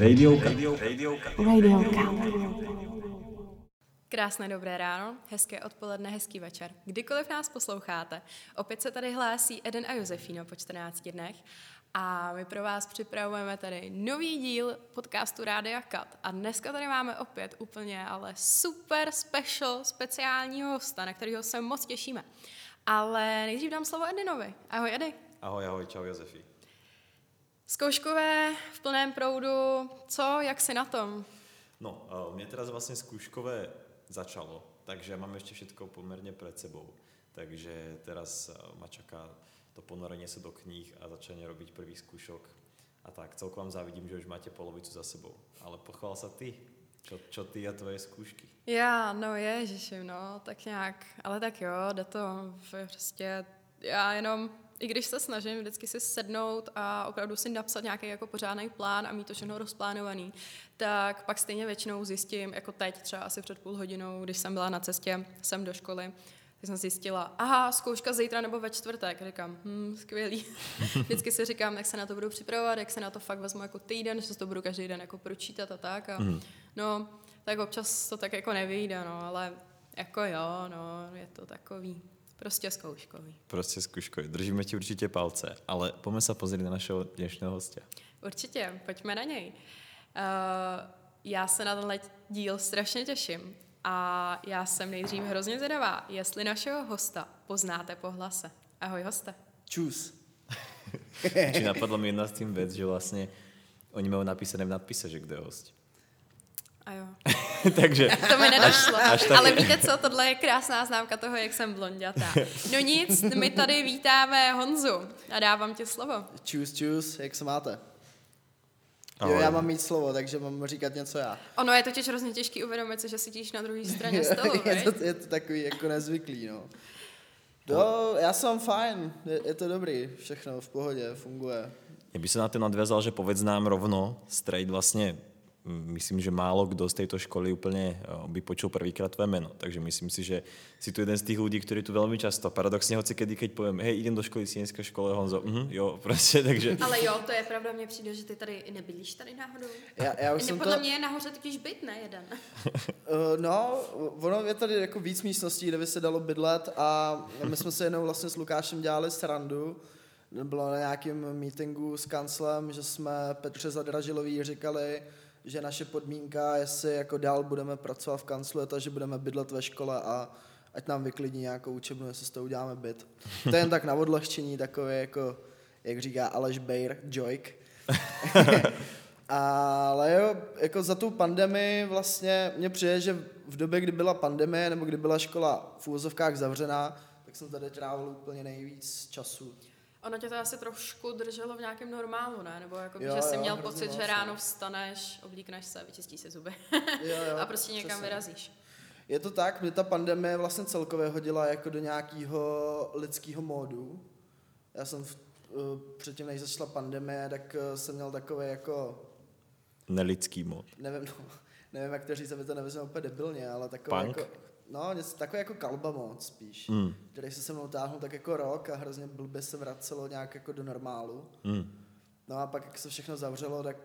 Radiouka. Radiouka. Radiouka. Krásné dobré ráno, hezké odpoledne, hezký večer. Kdykoliv nás posloucháte, opět se tady hlásí Eden a Josefíno po 14 dnech a my pro vás připravujeme tady nový díl podcastu Rádia Kat. A dneska tady máme opět úplně ale super special, speciálního hosta, na kterého se moc těšíme. Ale nejdřív dám slovo Edinovi. Ahoj Edy. Ahoj, ahoj, čau Josefi. Zkouškové v plném proudu, co, jak si na tom? No, mne teraz vlastne skúškové začalo, takže mám ešte všetko pomerne pred sebou. Takže teraz uh, ma čaká to ponorenie sa do kníh a začanie robiť prvých skúšok. A tak, celkom vám závidím, že už máte polovicu za sebou. Ale pochvál sa ty. Čo, čo ty a tvoje skúšky? Já, no ježiši, no, tak nějak, ale tak jo, jde to prostě, já jenom i když se snažím vždycky si sednout a opravdu si napsat nějaký jako pořádný plán a mít to všechno rozplánovaný, tak pak stejně většinou zjistím, jako teď třeba asi před půl hodinou, když jsem byla na cestě sem do školy, tak jsem zjistila, aha, zkouška zítra nebo ve čtvrtek. Říkám, hm, skvělý. Vždycky si říkám, jak se na to budu připravovat, jak se na to fakt vezmu jako týden, že to budu každý den jako pročítat a tak. A, mm. No, tak občas to tak jako nevyjde, no, ale jako jo, no, je to takový. Prostě zkouškový. Prostě zkouškový. Držíme ti určitě palce, ale pojďme se pozrieť na našeho dnešního hostia. Určitě, pojďme na něj. Uh, já se na tenhle díl strašně těším a já jsem nejdřív hrozně zvědavá, jestli našeho hosta poznáte po hlase. Ahoj hoste. Čus. Či napadlo mi jedna z tým vec, že vlastně oni mají napísané v nadpise, že kdo je host. A jo. Takže... To mi nedošlo. Až tak... Ale víte co, tohle je krásná známka toho, jak jsem blondětá. No nic, my tady vítáme Honzu a dávám ti slovo. Čus, čus, jak se máte? Ahoj. Jo, já mám mít slovo, takže mám říkat něco já. Ono je totiž hrozně těžký uvědomit si, že sedíš na druhé straně stolu, je, to, je to takový jako nezvyklý, no. Do, já jsem fajn, je, je to dobrý, všechno v pohodě, funguje. Já bych se na to nadvězal, že povedz nám rovno, straight vlastně myslím, že málo kdo z tejto školy úplne eh, by počul prvýkrát tvoje meno. Takže myslím si, že si tu jeden z tých ľudí, ktorí tu veľmi často, paradoxně hoci kedy, keď poviem, hej, idem do školy Sienická škole, Honzo, mhm, jo, prostě, takže... Ale jo, to je pravda, mně přijde, že ty tady nebydlíš tady náhodou. Já, já už jsem podle to... mě je nahoře totiž byt, ne jeden. uh, no, ono je tady jako víc místností, kde by se dalo bydlet a my jsme se jenom vlastně s Lukášem dělali srandu, bylo na nějakém meetingu s kanclem, že jsme Petře Zadražilový říkali, že naše podmínka, jestli jako dál budeme pracovat v kanclu, je to, že budeme bydlet ve škole a ať nám vyklidní nějakou učebnu, jestli z toho uděláme byt. To je jen tak na odlehčení, takové jako, jak říká Aleš Bejr, Joik. Ale jo, jako za tu pandemii vlastně mně přijde, že v době, kdy byla pandemie nebo kdy byla škola v úvozovkách zavřená, tak jsem tady trávil úplně nejvíc času. Ono tě to asi trošku drželo v nějakém normálu, ne? Nebo jako, jo, že jsi jo, měl pocit, vlastně. že ráno vstaneš, oblíkneš se, vyčistíš si zuby jo, jo, a prostě někam přesně. vyrazíš. Je to tak, mě ta pandemie vlastně celkově hodila jako do nějakého lidského módu. Já jsem v, uh, předtím, než začala pandemie, tak uh, jsem měl takové jako... Nelidský mod. Nevím, no, nevím, jak to říct, aby to nevyznělo úplně debilně, ale takové Punk? jako No, něco takový jako kalba moc spíš, mm. který se se mnou táhnul tak jako rok a hrozně blbě se vracelo nějak jako do normálu. Mm. No a pak, jak se všechno zavřelo, tak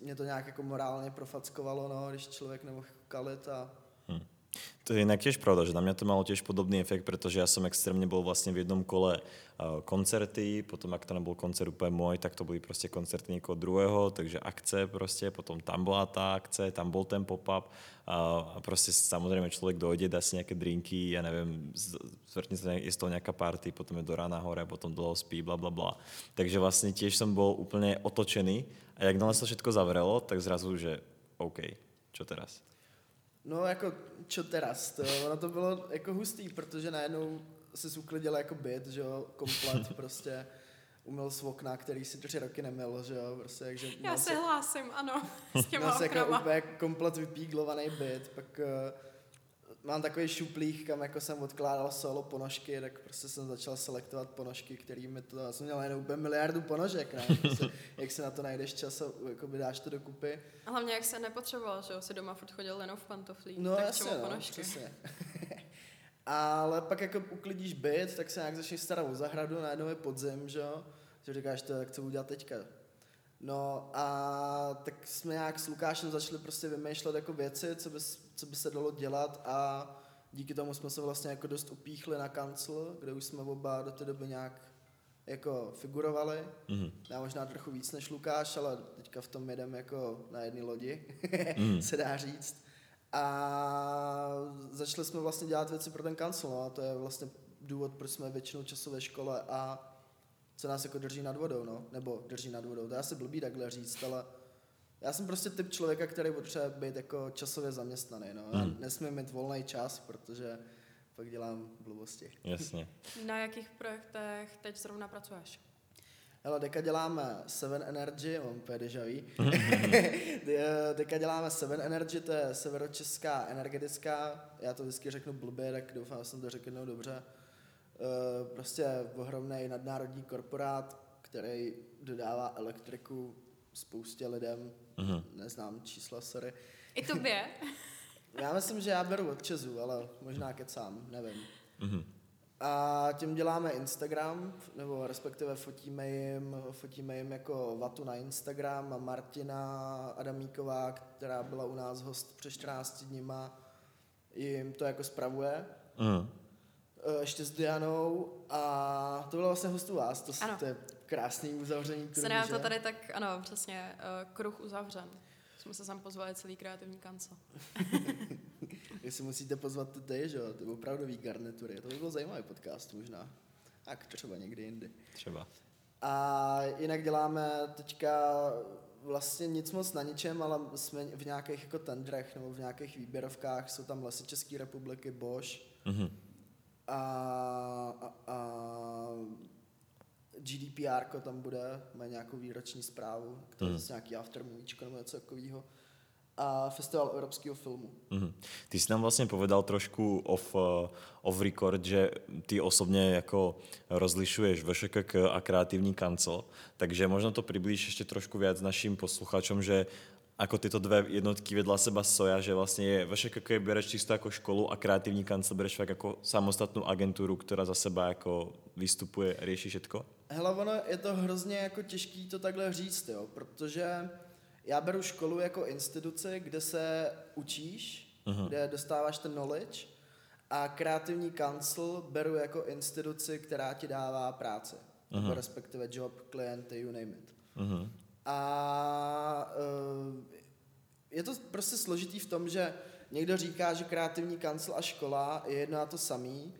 mě to nějak jako morálně profackovalo, no, když člověk nemohl kalit a to je inak tiež pravda, že na mňa to malo tiež podobný efekt, pretože ja som extrémne bol vlastne v jednom kole koncerty, potom ak to nebol koncert úplne môj, tak to boli proste koncerty niekoho druhého, takže akce proste, potom tam bola tá akce, tam bol ten pop-up a proste samozrejme človek dojde, dá si nejaké drinky, ja neviem, zvrtne sa, je z toho nejaká party, potom je do rána hore, potom dlho spí, bla bla bla. Takže vlastne tiež som bol úplne otočený a jak sa všetko zavrelo, tak zrazu, že OK, čo teraz? No jako, čo teraz, to, ono to bylo jako hustý, protože najednou se uklidil jako byt, že jo, komplet prostě. Umyl z okna, který si tři roky nemil, že jo, prostě, takže... Já se hlásím, ano, s těma Měl se jako úplně komplet vypíglovaný byt, pak uh, mám takový šuplík, kam jako jsem odkládal solo ponožky, tak prostě jsem začal selektovat ponožky, který mi to, já jsem měl jen úplně miliardu ponožek, ne? Prostě, jak se na to najdeš čas a jako by dáš to dokupy. A hlavně jak se nepotřeboval, že jo, si doma furt chodil jenom v pantoflích, no, tak jasně, no, ponožky. Přesně. Ale pak jako uklidíš byt, tak se nějak začneš starat o zahradu, najednou je podzim, že jo, že říkáš to, jak co udělat teďka. No a tak jsme nějak s Lukášem začali prostě vymýšlet jako věci, co by, co by se dalo dělat a díky tomu jsme se vlastně jako dost upíchli na kancel, kde už jsme oba do té doby nějak jako figurovali. Mm-hmm. Já možná trochu víc než Lukáš, ale teďka v tom jedem jako na jedné lodi, mm. se dá říct. A začali jsme vlastně dělat věci pro ten kancel, no, a to je vlastně důvod, proč jsme většinou času ve škole a co nás jako drží nad vodou, no, nebo drží nad vodou, to je asi blbý takhle říct, ale já jsem prostě typ člověka, který potřebuje být jako časově zaměstnaný, no, hmm. nesmím mít volný čas, protože pak dělám blbosti. Jasně. Na jakých projektech teď zrovna pracuješ? Hele, deka děláme Seven Energy, mám úplně déjà Deka děláme Seven Energy, to je severočeská energetická, já to vždycky řeknu blbě, tak doufám, že jsem to řekl dobře. Eh, prostě ohromný nadnárodní korporát, který dodává elektriku spoustě lidem, uh-huh. neznám čísla, sorry. I tobě? já myslím, že já beru od Česu, ale možná kecám, nevím. Uh-huh. A tím děláme Instagram, nebo respektive fotíme jim, fotíme jim jako vatu na Instagram a Martina Adamíková, která byla u nás host před 14 dníma, jim to jako spravuje. Uh-huh. Ještě s Dianou a to bylo vlastně hostu vás, to, to je krásný uzavření kruhu, Se nám to tady tak, ano, přesně, uh, kruh uzavřen. Jsme se sem pozvali celý kreativní kancel. Jestli musíte pozvat ty, že jo, to opravdový garnitury. To by byl zajímavý podcast možná. Tak třeba někdy jindy. Třeba. A jinak děláme teďka vlastně nic moc na ničem, ale jsme v nějakých jako tendrech nebo v nějakých výběrovkách, jsou tam Lesy České republiky, Bosch mm-hmm. A, a, a GDPR tam bude, má nějakou výroční zprávu, která mm. je nějaký aftermovíčko nebo něco takového a Festival evropského filmu. Mm-hmm. Ty jsi nám vlastně povedal trošku off, uh, off record, že ty osobně jako rozlišuješ VŠKK a kreativní kancel, takže možno to přiblíž ještě trošku víc našim posluchačům, že ako tyto dvě jednotky vedla seba soja, že vlastně je VŠKK bereš čisto jako školu a kreativní kancel bereš fakt jako samostatnou agenturu, která za seba jako vystupuje a řeší všetko? Hele, ono je to hrozně jako těžký to takhle říct, jo, protože já beru školu jako instituci, kde se učíš, uh-huh. kde dostáváš ten knowledge a kreativní kancel beru jako instituci, která ti dává práci, uh-huh. respektive job, klienty, you name it. Uh-huh. A uh, je to prostě složitý v tom, že někdo říká, že kreativní kancel a škola je jedno a to samý.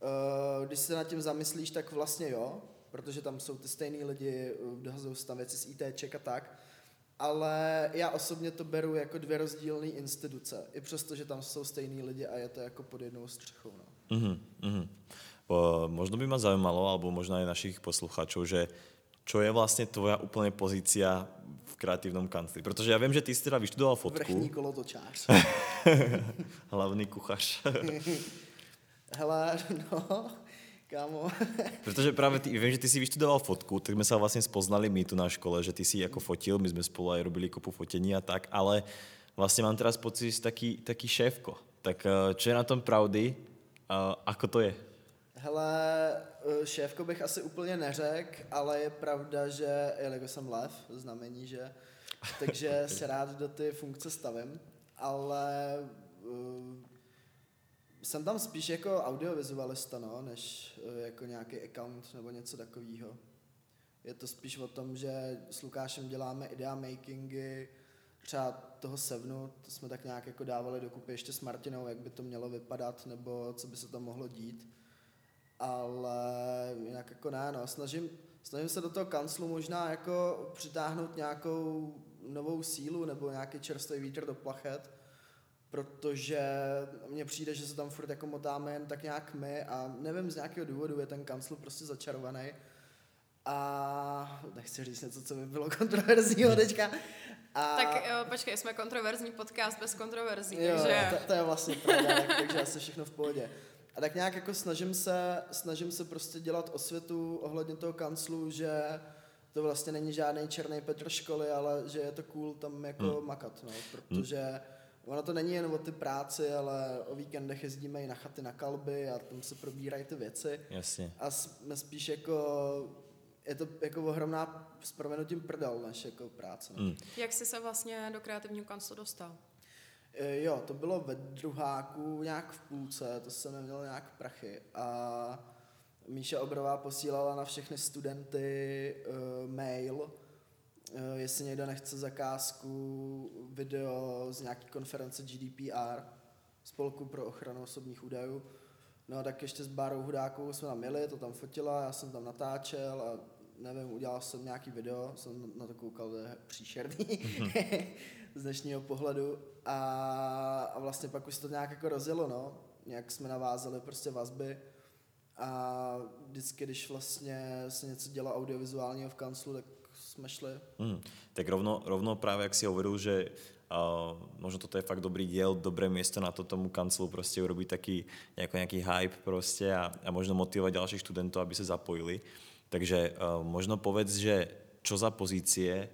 Uh, když se nad tím zamyslíš, tak vlastně jo, protože tam jsou ty stejný lidi, dohazují se tam věci z ITček a tak ale já osobně to beru jako dvě rozdílné instituce, i přesto, že tam jsou stejní lidi a je to jako pod jednou střechou. No. Mm-hmm, možno by ma zaujímalo, alebo možno aj našich posluchačov, že čo je vlastně tvoja úplně pozícia v kreatívnom kancli? Protože já vím, že ty jsi teda vyštudoval fotku. Vrchní kolotočář. Hlavný kuchař. Hele, no, Kámo. Protože právě ty, vím, že ty si vyštudoval fotku, tak jsme se vlastně spoznali my tu na škole, že ty si jako fotil, my jsme spolu aj robili kopu fotení a tak, ale vlastně mám teraz pocit, že jsi taký, taký šéfko. Tak eh, čo je na tom pravdy a ako to je? Hele, eh, šéfko bych asi úplně neřekl, ale je pravda, že jako jsem lev, znamení, že takže se rád do ty funkce stavím, ale uh, jsem tam spíš jako audiovizualista, no, než eh, jako nějaký account nebo něco takového. Je to spíš o tom, že s Lukášem děláme idea makingy, třeba toho Sevnu, to jsme tak nějak jako dávali dokupy ještě s Martinou, jak by to mělo vypadat, nebo co by se tam mohlo dít. Ale jinak jako ne, no, snažím, snažím se do toho kanclu možná jako přitáhnout nějakou novou sílu nebo nějaký čerstvý vítr do plachet, protože mně přijde, že se tam furt jako motáme jen tak nějak my a nevím z nějakého důvodu je ten kancel prostě začarovaný a nechci říct něco, co by bylo kontroverzního teďka. A... Tak jo, počkej, jsme kontroverzní podcast bez kontroverzí, jo, takže... To, to je vlastně pravda, tak, takže asi všechno v pohodě. A tak nějak jako snažím se, snažím se prostě dělat osvětu ohledně toho kanclu, že to vlastně není žádný černý Petr školy, ale že je to cool tam jako hmm. makat, no, protože... Hmm Ono to není jen o ty práci, ale o víkendech jezdíme i na chaty na kalby a tam se probírají ty věci. Jasně. A jsme spíš jako je to jako ohromná s proměnutím prdel než jako práce. No. Mm. Jak jsi se vlastně do kreativního kanclu dostal? E, Jo, to bylo ve druháku nějak v půlce, to jsem neměl nějak prachy a Míša Obrová posílala na všechny studenty uh, mail, uh, jestli někdo nechce zakázku video z nějaký konference GDPR, Spolku pro ochranu osobních údajů. No tak ještě s Bárou Hudákou jsme tam jeli, to tam fotila, já jsem tam natáčel a nevím, udělal jsem nějaký video, jsem na to koukal, to je příšerný z dnešního pohledu a, a vlastně pak už se to nějak jako rozjelo, no. Nějak jsme navázali prostě vazby a vždycky, když vlastně se něco dělá audiovizuálního v kanclu, tak jsme šli. Mm. Tak rovno, rovno práve, ak si hovoril, že uh, možno toto je fakt dobrý diel, dobré miesto na to tomu kanclu prostě urobiť taký nejako nejaký hype prostě a, a možno motivovať ďalších študentov, aby sa zapojili. Takže uh, možno povedz, že čo za pozície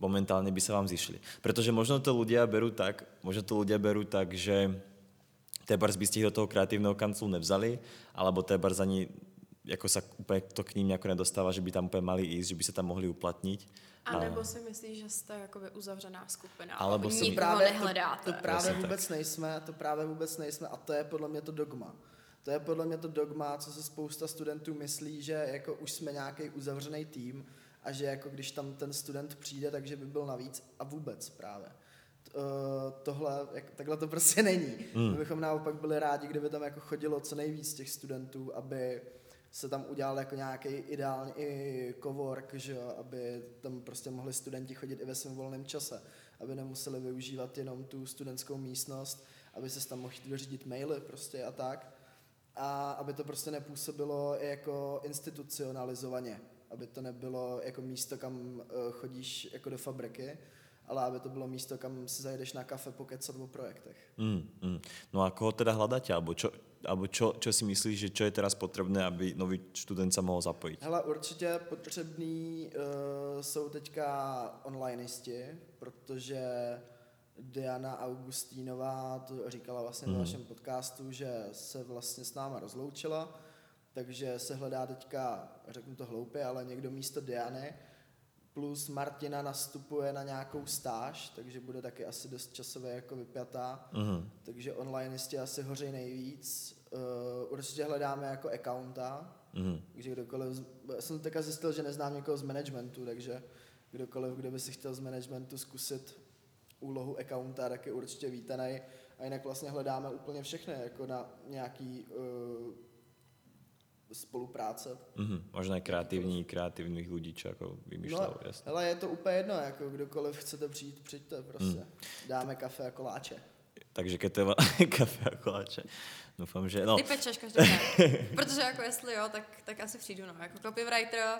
momentálne by sa vám zišli. Pretože možno to ľudia berú tak, možno to ľudia berú tak, že Tebars by ste ich do toho kreatívneho kanclu nevzali, alebo Tebars ani jako sa úplně to k ním jako nedostává, že by tam úplně mali ísť, že by se tam mohli uplatnit. A nebo si myslíš, že jste jakoby uzavřená skupina, Alebo si- nikoho právě nehledáte? To, to právě Přesně tak. vůbec nejsme, to právě vůbec nejsme a to je podle mě to dogma. To je podle mě to dogma, co se spousta studentů myslí, že jako už jsme nějaký uzavřený tým a že jako když tam ten student přijde, takže by byl navíc a vůbec právě. Eh, Tohle, jak, takhle to prostě není. Hmm. My bychom naopak byli rádi, kdyby tam jako chodilo co nejvíc těch studentů, aby se tam udělal jako nějaký ideální i cowork, že jo, aby tam prostě mohli studenti chodit i ve svém volném čase, aby nemuseli využívat jenom tu studentskou místnost, aby se tam mohli vyřídit maily prostě a tak. A aby to prostě nepůsobilo jako institucionalizovaně, aby to nebylo jako místo, kam eh, chodíš jako do fabriky, ale aby to bylo místo, kam si zajdeš na kafe pokecat o projektech. Mm, mm. No a koho teda hľadáte? Alebo, čo, alebo čo, čo si myslíš, že čo je teraz potrebné, aby nový študent sa mohol zapojiť? Hele, určitě potřebný uh, jsou teďka onlineisti, protože Diana Augustínová to říkala vlastně mm. v našem podcastu, že se vlastně s náma rozloučila, takže se hledá teďka, řeknu to hloupě, ale někdo místo Diany, plus Martina nastupuje na nějakou stáž, takže bude taky asi dost časově jako vypjatá. Mm. Takže onlineisti asi hoří nejvíc. Uh, určitě hledáme jako accounta, Mm. takže kdokoliv, jsem teďka zjistil, že neznám někoho z managementu, takže kdokoliv, kdo by si chtěl z managementu zkusit úlohu accounta, tak je určitě vítaný. A jinak vlastně hledáme úplně všechny, jako na nějaký uh, spolupráce. Mm. Možno aj kreatívní, kreatívnych ľudí, čo ako vymýšľajú, No, jasne. ale je to úplně jedno, jako kdokoliv chcete přijít, přijďte prostě. Mm. Dáme kafe a koláče. Takže je kafe a koláče. Dúfam, že... No, Ty pečeš každý den. Protože jako jestli jo, tak, tak asi přijdu. No. Jako copywriter,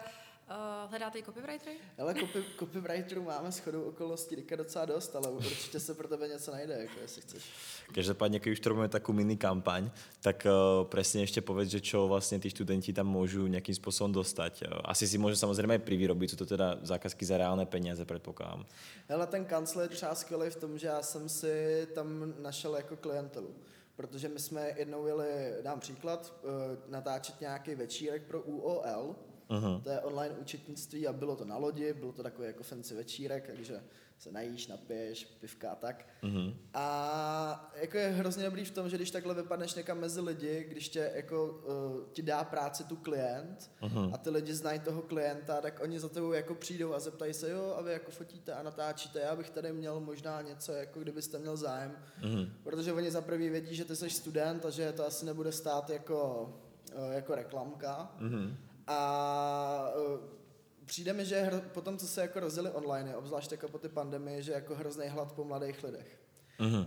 uh, hledáte i copywritery? Ale copy, copywriterů máme shodou okolností teďka docela dost, ale určitě se pro tebe něco najde, jako jestli chceš. Každopádne, keď už to robíme takú mini kampaň, tak uh, presne ešte povedz, že čo vlastne tí študenti tam môžu nejakým spôsobom dostať. Uh, asi si môžu samozrejme aj privyrobiť, sú to teda zákazky za reálne peniaze, predpokladám. Hele, ten kancel je třeba skvělý v tom, že já jsem si tam našel jako klientelu. Protože my jsme jednou jeli, dám příklad, eh, natáčet nějaký večírek pro UOL, Uh-huh. to je online účetnictví a bylo to na lodi, bylo to takový jako fancy večírek, takže se najíš, napiješ, pivka a tak. Uh-huh. A jako je hrozně dobrý v tom, že když takhle vypadneš někam mezi lidi, když tě jako uh, ti dá práci tu klient Mhm. a ty lidi znají toho klienta, tak oni za tebou jako přijdou a zeptají se, jo, a vy jako fotíte a natáčíte, já bych tady měl možná něco, jako kdybyste měl zájem, Uh-huh. protože oni za prvý vědí, že ty jsi student a že to asi nebude stát jako, uh, jako reklamka. Uh-huh. A uh, přijde mi, že hro, potom, co se jako rozjeli online, obzvlášť jako po ty pandemii, že je jako hrozný hlad po mladých lidech.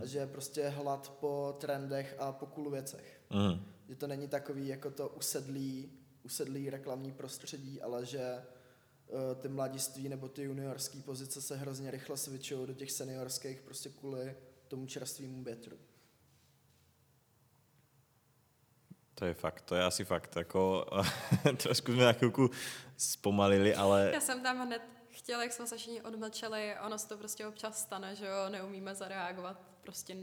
A že je prostě hlad po trendech a po cool věcech. Uh-huh. Že to není takový jako to usedlý, usedlý reklamní prostředí, ale že uh, ty mladiství nebo ty juniorské pozice se hrozně rychle switchují do těch seniorských prostě kvůli tomu čerstvému větru. To je fakt, to je asi fakt, jako trošku jsme na chvilku zpomalili, ale Já jsem tam hned chtěla, jak jsme se všichni odmlčeli, ono se to prostě občas stane, že jo, neumíme zareagovat, prostě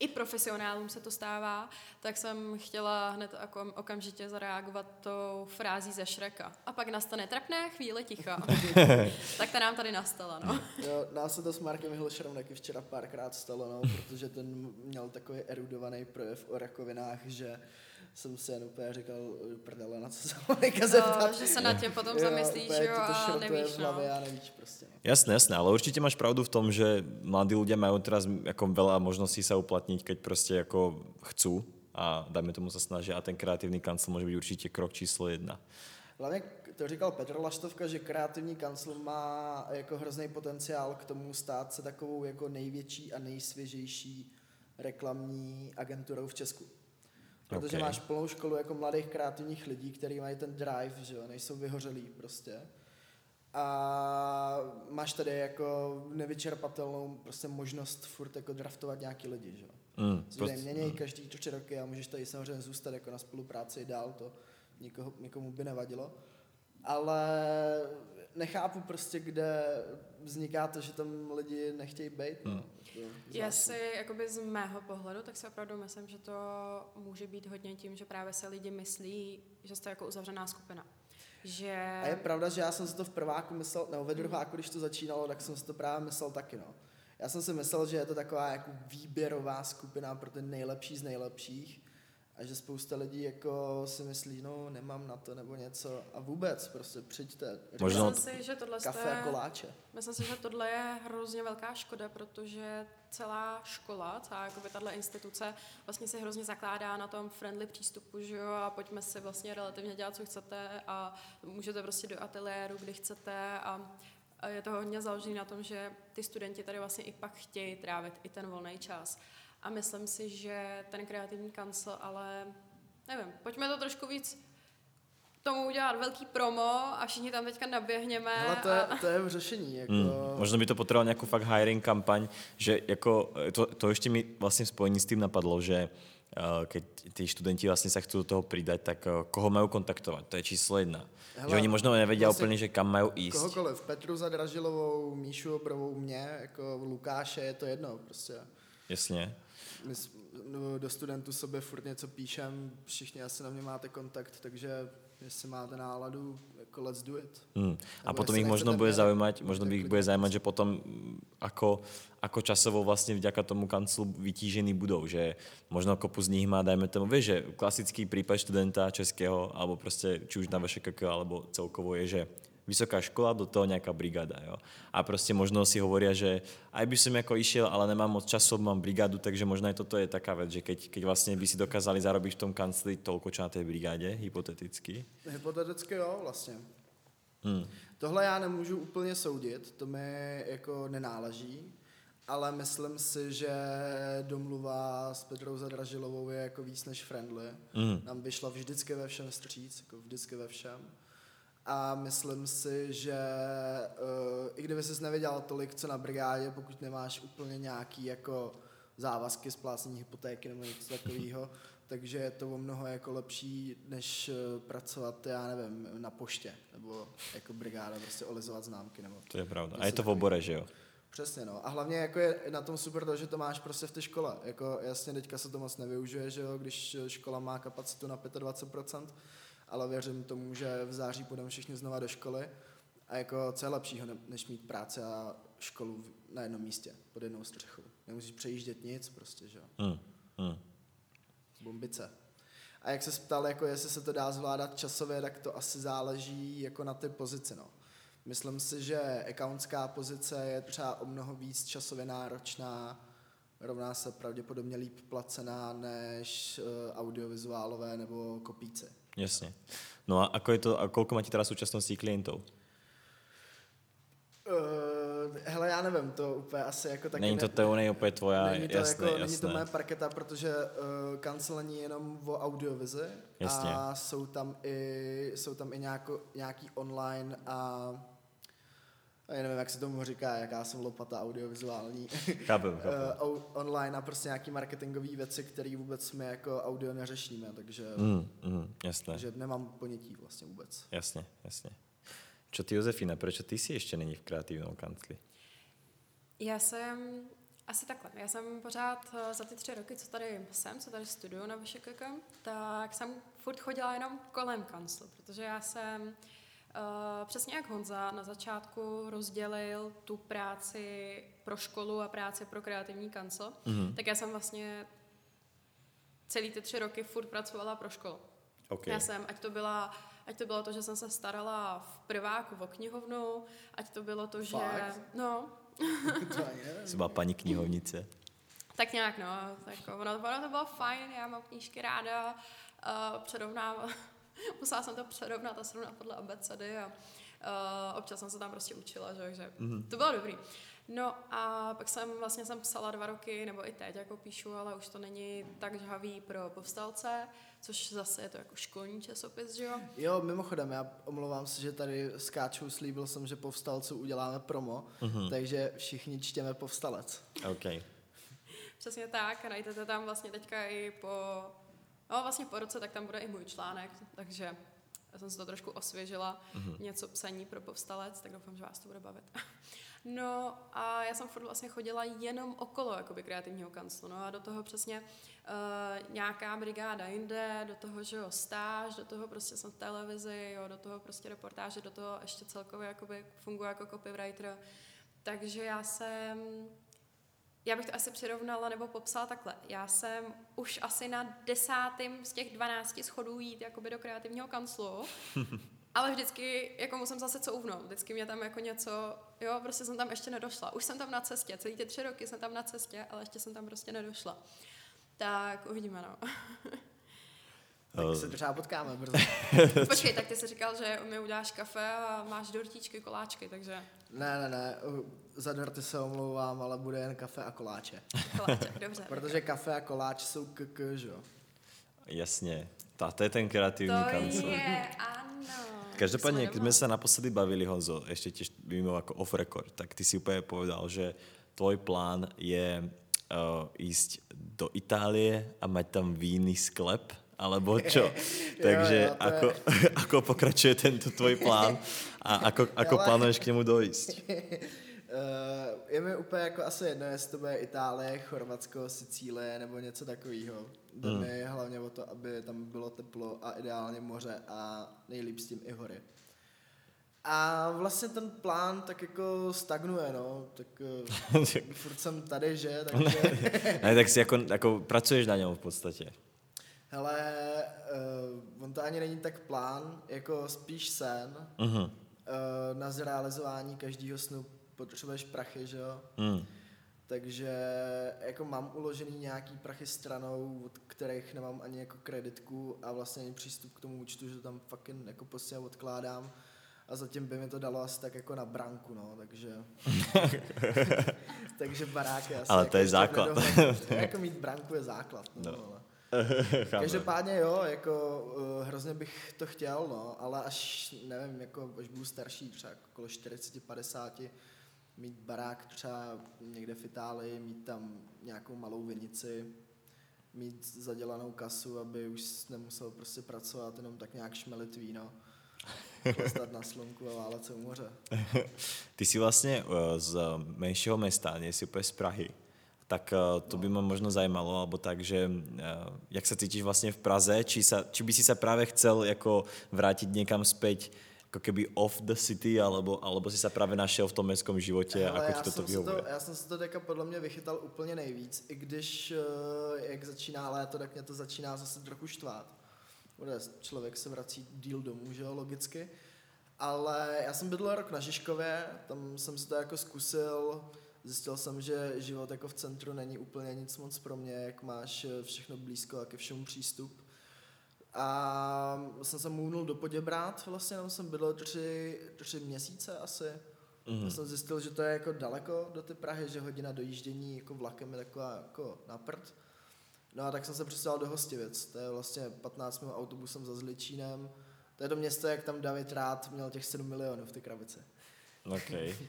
i profesionálům se to stává, tak jsem chtěla hned jako okamžitě zareagovat tou frází ze Šreka. A pak nastane trapné chvíle ticha. tak ta nám tady nastala, no. Jo, nás se to s Markem Hilšerem taky včera párkrát stalo, no, protože ten měl takový erudovaný projev o rakovinách, že jsem se jen úplně říkal, prdele, na co se Monika zeptat. No, že se nad tím potom zamyslíš, úplně jo, ti to a nevíš, v hlavě no. a nevíš prostě. No. Jasné, jasné, ale určite máš pravdu v tom, že mladí ľudia majú teraz ako veľa možností sa uplatniť, keď proste ako chcú a dajme tomu sa snažia a ten kreatívny kancel môže byť určite krok číslo jedna. Hlavně to říkal Petr Laštovka, že kreativní kancel má jako hrozný potenciál k tomu stát se takovou jako největší a nejsvěžejší reklamní agenturou v Česku. Protože Ok. máš plnou školu jako mladých kreativních lidí, kteří mají ten drive, že jo, nejsou vyhořelí prostě. A máš tady jako nevyčerpatelnou prostě možnost furt jako draftovat nějaký lidi, že jo. Mm, Se tady mění každý tři roky a můžeš tady samozřejmě zůstat jako na spolupráci dál, to nikoho, nikomu by nevadilo. Ale nechápu prostě, kde vzniká to, že tam lidi nechtějí být. No. Hmm. Já si, jakoby z mého pohledu, tak si opravdu myslím, že to může být hodně tím, že právě se lidi myslí, že jste jako uzavřená skupina. Že... A je pravda, že já jsem si to v prváku myslel, nebo ve druháku, když to začínalo, tak jsem si to právě myslel taky, no. Já jsem si myslel, že je to taková jako výběrová skupina pro ty nejlepší z nejlepších a že spousta lidí jako si myslí, no nemám na to nebo něco a vůbec prostě přijďte. Možno- Myslím si, že tohle Kafe je- a koláče. Myslím si, že tohle je hrozně velká škoda, protože celá škola, celá jakoby tahle instituce vlastně se hrozně zakládá na tom friendly přístupu, že jo, a pojďme si vlastně relativně dělat, co chcete a můžete prostě do ateliéru, kdy chcete a a je to hodně založené na tom, že ty studenti tady vlastně i pak chtějí trávit i ten volný čas. A myslím si, že ten kreativní kancel, ale nevím, pojďme to trošku víc tomu udělat velký promo a všichni tam teďka naběhněme. Ale to je, a... to je v řešení. Jako, Mm, možno by to potreboval nejakú fakt hiring kampaň, že jako, to, to ešte mi vlastne v spojení s tým napadlo, že uh, keď tí študenti vlastne sa chcú do toho pridať, tak uh, koho majú kontaktovať? To je číslo jedna. Hele, že oni možno nevedia vlastně úplně, že kam majú ísť. Kohokoliv, Petru Zadražilovou, Míšu Obrovou, mě, jako Lukáše, je to jedno prostě. Jasně. My no, do studentů sobě furt něco píšem, všichni asi na mě máte kontakt, takže jestli máte náladu, jako let's do it. Hmm. A potom ich možno bude mě, zaujímať, možno tak by ich klidně bude nic. zaujímať, že potom mm, ako, ako časovo vlastne vďaka tomu kanclu vytížení budou, že možno kopu z nich má, dajme tomu, vieš, že klasický prípad študenta českého, alebo prostě či už na VŠKK, alebo celkovo je, že vysoká škola, do toho nejaká brigáda, jo. A prostě možno si hovoria, že aj by som ako išiel, ale nemám moc času, mám brigádu, takže možno aj toto je taká vec, že keď, keď vlastne by si dokázali zarobiť v tom kancli toľko, čo na tej brigáde, hypoteticky. Hypoteticky jo, vlastně. Hmm. Tohle já nemůžu úplně soudit, to mi jako nenáleží, ale myslím si, že domluva s Petrou Zadražilovou je jako víc než friendly. Mm. Nám vyšla vždycky ve všem stříc, jako vždycky ve všem. A myslím si, že uh, i kdyby ses nevěděl tolik, co na brigádě, pokud nemáš úplně nějaký jako závazky, splácení hypotéky nebo něco takového, takže je to o mnoho jako lepší, než eh, pracovat, já nevím, na poště, nebo jako brigáda, prostě olizovat známky, nebo To je pravda. A je to v obore, že jo? Přesně, no. A hlavně jako je na tom super to, že to máš prostě v té škole. Jako jasně teďka se to moc nevyužije, že jo, když škola má kapacitu na 25%, ale věřím tomu, že v září půjdeme všichni znova do školy. A jako co je lepšího, ne- než mít práci a školu na jednom místě, pod jednou střechou. Nemusíš přejíždět nic prostě, že jo. Hmm. Hmm. Bombice. A jak se ptal, jako jestli se to dá zvládat časově, tak to asi záleží jako na ty pozici, no. Myslím si, že accountská pozice je třeba o mnoho víc časově náročná, rovná se pravděpodobně líp placená než uh, audiovizuálové nebo kopíci. Jasne. No a ako je to, a koľko máte teraz v súčasnosti klientov? Uh, hele, já nevím, to úplně asi jako taky... Není to ne- to není úplně tvoja, není to, jasné, jako, jasné. není to moje parketa, protože uh, kancel není jenom o audiovizi Jasně. a jsou tam i, jsou tam i nějako, nějaký online a já nevím, jak se tomu říká, jaká jsem lopata audiovizuální. Chápem, chápem. Eh, online a prostě nějaký marketingové věci, které vůbec my jako audio neřešíme, takže, Mm, mm, jasné, takže nemám ponětí vlastně vůbec. jasne, jasne. Čo ty, Josefina, prečo ty si ešte není v kreatívnom kancli? Já jsem Asi takhle. Já jsem pořád eh, za ty tři roky, co tady jsem, co tady studuju na VŠKK, tak jsem furt chodila jenom kolem kanclu, protože já jsem uh, přesně jak Honza na začátku rozdělil tu práci pro školu a práci pro kreativní kancel, mm-hmm. tak já jsem vlastně celý ty tři roky furt pracovala pro školu. Okay. Já jsem, ať to byla ať to bylo to, že jsem se starala v prváku o knihovnu, ať to bylo to, že... Fakt? No, Jsi byla paní knihovnice. tak nějak, no. Tak ono, ono to bylo fajn, já mám knížky ráda, uh, musela jsem to přerovnat a srovnat podle abecedy a uh, občas jsem se tam prostě učila, že, že mm-hmm. to bylo dobrý. No a pak jsem vlastně jsem psala dva roky, nebo i teď jako píšu, ale už to není tak žhavý pro povstalce, což zase je to jako školní časopis, že jo? Jo, mimochodem, já omlouvám se, že tady skáču, slíbil jsem, že povstalců uděláme promo, mm-hmm. takže všichni čtěme povstalec. OK. Přesně tak, a najdete tam vlastně teďka i po, no vlastně po roce, tak tam bude i můj článek, takže já jsem se to trošku osvěžila, mm-hmm. něco psaní pro povstalec, tak doufám, že vás to bude bavit. No a já jsem furt vlastně chodila jenom okolo jakoby kreativního kanclu, no a do toho přesně uh, nějaká brigáda jinde, do toho, že jo, stáž, do toho prostě jsem v televizi, jo, do toho prostě reportáže, do toho ještě celkově jakoby funguji jako copywriter. Takže já jsem, já bych to asi přirovnala nebo popsala takhle. Já jsem už asi na desátém z těch dvanácti schodů jít jakoby do kreativního kanclu, ale vždycky jako musím zase couvnout. Vždycky mě tam jako něco, jo, prostě jsem tam ještě nedošla. Už jsem tam na cestě, celý ty tři roky jsem tam na cestě, ale ještě jsem tam prostě nedošla. Tak uvidíme, no. Tak se třeba potkáme brzo. Počkej, tak ty jsi říkal, že mi uděláš kafe a máš dortíčky, koláčky, takže... Ne, ne, ne, za dorty se omlouvám, ale bude jen kafe a koláče. Koláče, dobře. Protože kafe a koláč jsou kk, že jo? Jasně. Ta, to je ten kreativní To kancel. je, ano. Každopádně, Jsme keď sme sa naposledy bavili, Honzo, ešte tiež mimo ako off record, tak ty si úplne povedal, že tvoj plán je uh, ísť do Itálie a mať tam víny sklep, alebo čo? Takže jo, to je- ako, ako pokračuje tento tvoj plán a ako, ako Ale- plánuješ k němu dojít? Uh, je mi úplně jako asi jedno, jestli to bude Itálie, Chorvatsko, Sicílie nebo něco takového. Jde Hmm. mi hlavně o to, aby tam bylo teplo a ideálně moře a nejlíp s tím i hory. A vlastně ten plán tak jako stagnuje, no, tak uh, furt jsem tady, že, takže, ne, tak si jako, jako pracuješ na něm v podstatě. hele, uh, on to ani není tak plán, jako spíš sen, Mhm. uh, na zrealizování každého snu potřebuješ prachy, že jo, Mm. Takže jako mám uložený nějaký prachy stranou, od kterých nemám ani jako kreditku a vlastně ani přístup k tomu účtu, že to tam fucking jako prostě odkládám. A zatím by mi to dalo asi tak jako na branku, no, takže... takže barák je asi Ale jako to je ještě v základ. jako mít branku je základ, no, No. ale... Každopádně jo, jako uh, hrozně bych to chtěl, no, ale až, nevím, jako až budu starší, třeba okolo 40-50, mít barák třeba někde v Itálii, mít tam nějakou malou vinici, mít zadělanou kasu, aby už nemusel prostě pracovat, jenom tak nějak šmelit víno, chlastat na slunku a válet se u moře. Ty si vlastně uh, z menšího mesta, nie si úplně z Prahy. Tak uh, to by ma možno zajímalo, alebo tak, že uh, jak sa cítiš vlastne v Praze, či, sa, či by si sa práve chcel jako vrátiť niekam späť ako keby off the city, alebo, alebo si sa práve našiel v tom mestskom živote, Hele, ako já ti to, vyhovuje. já jsem si to teďka podle mě vychytal úplně nejvíc, i když eh, jak začíná léto, tak mě to začíná zase trochu štvát. Bude, člověk se vrací díl domů, že jo, logicky. Ale já jsem bydlel rok na Žižkově, tam jsem si to jako zkusil, zjistil jsem, že život jako v centru není úplně nic moc pro mě, jak máš eh, všechno blízko a ke všemu přístup. A jsem se můnul do Poděbrát, vlastně tam jsem bydlel tři, tři měsíce asi. Mm. Já jsem zjistil, že to je jako daleko do ty Prahy, že hodina dojíždění jako vlakem je taková jako na prd. No a tak jsem se přestěhoval do Hostivic, to je vlastně 15 minut autobusem za Zličínem. To je to město, jak tam David Rád měl těch 7 milionů v té krabici. OK.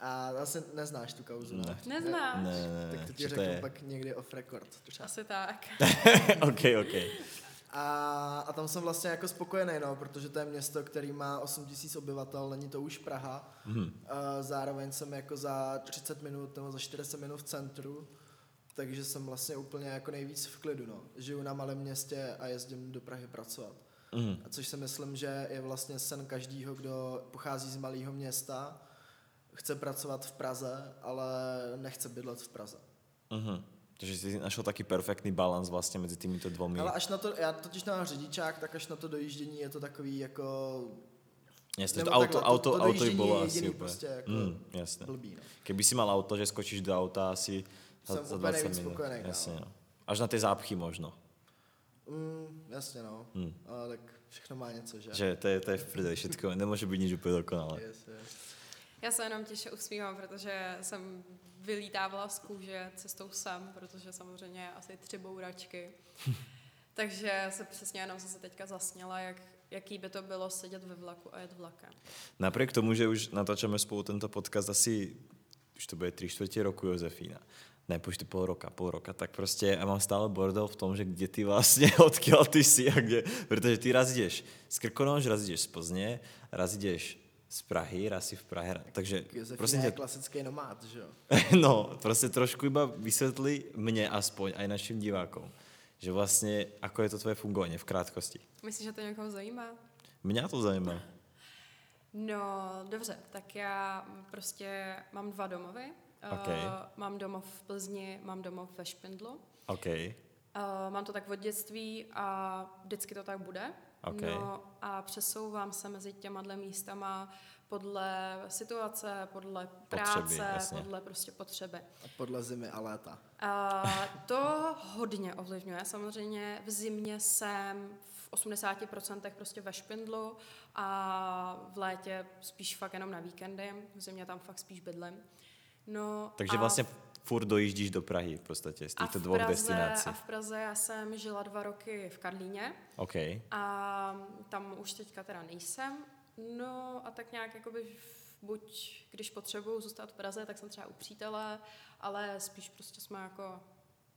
A asi neznáš tu kauzu, ne? Ne. Neznáš. Ne, ne, Tak ne, to ti řeknu je? pak někdy off record. Třeba. Asi tak. OK, OK. A, a tam jsem vlastně jako spokojený, no, protože to je město, který má 8 tisíc obyvatel, není to už Praha. Mhm. A zároveň jsem jako za 30 minut nebo za 40 minut v centru, takže jsem vlastně úplně jako nejvíc v klidu, no. Žiju na malém městě a jezdím do Prahy pracovat. Mhm. A což si myslím, že je vlastně sen každýho, kdo pochází z malého města, chce pracovat v Praze, ale nechce bydlet v Praze. Mhm. Takže si našel taký perfektný balans vlastně mezi týmito dvomi. Ale až na to, já totiž mám řidičák, tak až na to dojíždění je to takový jako... Jasne, to auto, takhle, to- auto, to auto by bolo je asi úplně. prostě jako Mm, jasne. blbý, no. Keby si mal auto, že skočíš do auta asi za, Jsem za úplně 20 nejvíc minut. spokojený. Jasne, no. Až na ty zápchy možno. Mm, jasně, no. Hmm. Ale tak všechno má něco, že? Že to je, to je v prdeli všetko, nemôže byť nič úplně dokonalé. Yes, yes. Já se jenom těše usmívám, protože jsem vylítávala z kůže cestou sem, protože samozřejmě asi tři bouračky. Takže se přesně jenom zase teďka zasněla, jak, jaký by to bylo sedět ve vlaku a jet vlakem. Napriek tomu, že už natáčame spolu tento podcast asi, už to bude 3 čtvrtě roku Josefína, ne, počtu pol roka, pol roka, tak prostě já mám stále bordel v tom, že kde ty vlastně, odkiaľ ty si a kde, protože ty raz ideš z Krkonoš, raz ideš z Plzně, raz ideš z Prahy, raz si v Prahe, takže Josefína prosím je tě, klasický nomád, že jo? no, prostě trošku iba vysvetli mne aspoň aj našim divákom, že vlastně, ako je to tvoje fungovanie v krátkosti. Myslíš, že to někoho zajímá? Mňa to zajímá. No, dobře, tak já prostě mám dva domovy. Ok. Uh, mám domov v Plzni, mám domov ve Špindlu. OK. Uh, mám to tak od dětství a vždycky to tak bude. Ok. No a přesouvám se mezi těma dle místama podle situace, podle práce, jasně. podle prostě potřeby. A podle zimy a léta. A to hodně ovlivňuje. Samozřejmě v zimě jsem v 80% prostě ve špindlu a v létě spíš fakt jenom na víkendy. V zimě tam fakt spíš bydlím. No, Takže a vlastně furt dojíždíš do Prahy v podstatě z těchto dvou Praze, destinací. A v Praze já jsem žila dva roky v Karlíně OK. a tam už teďka teda nejsem. No a tak nějak jakoby buď když potřebuju zůstat v Praze, tak jsem třeba u přítele, ale spíš prostě jsme jako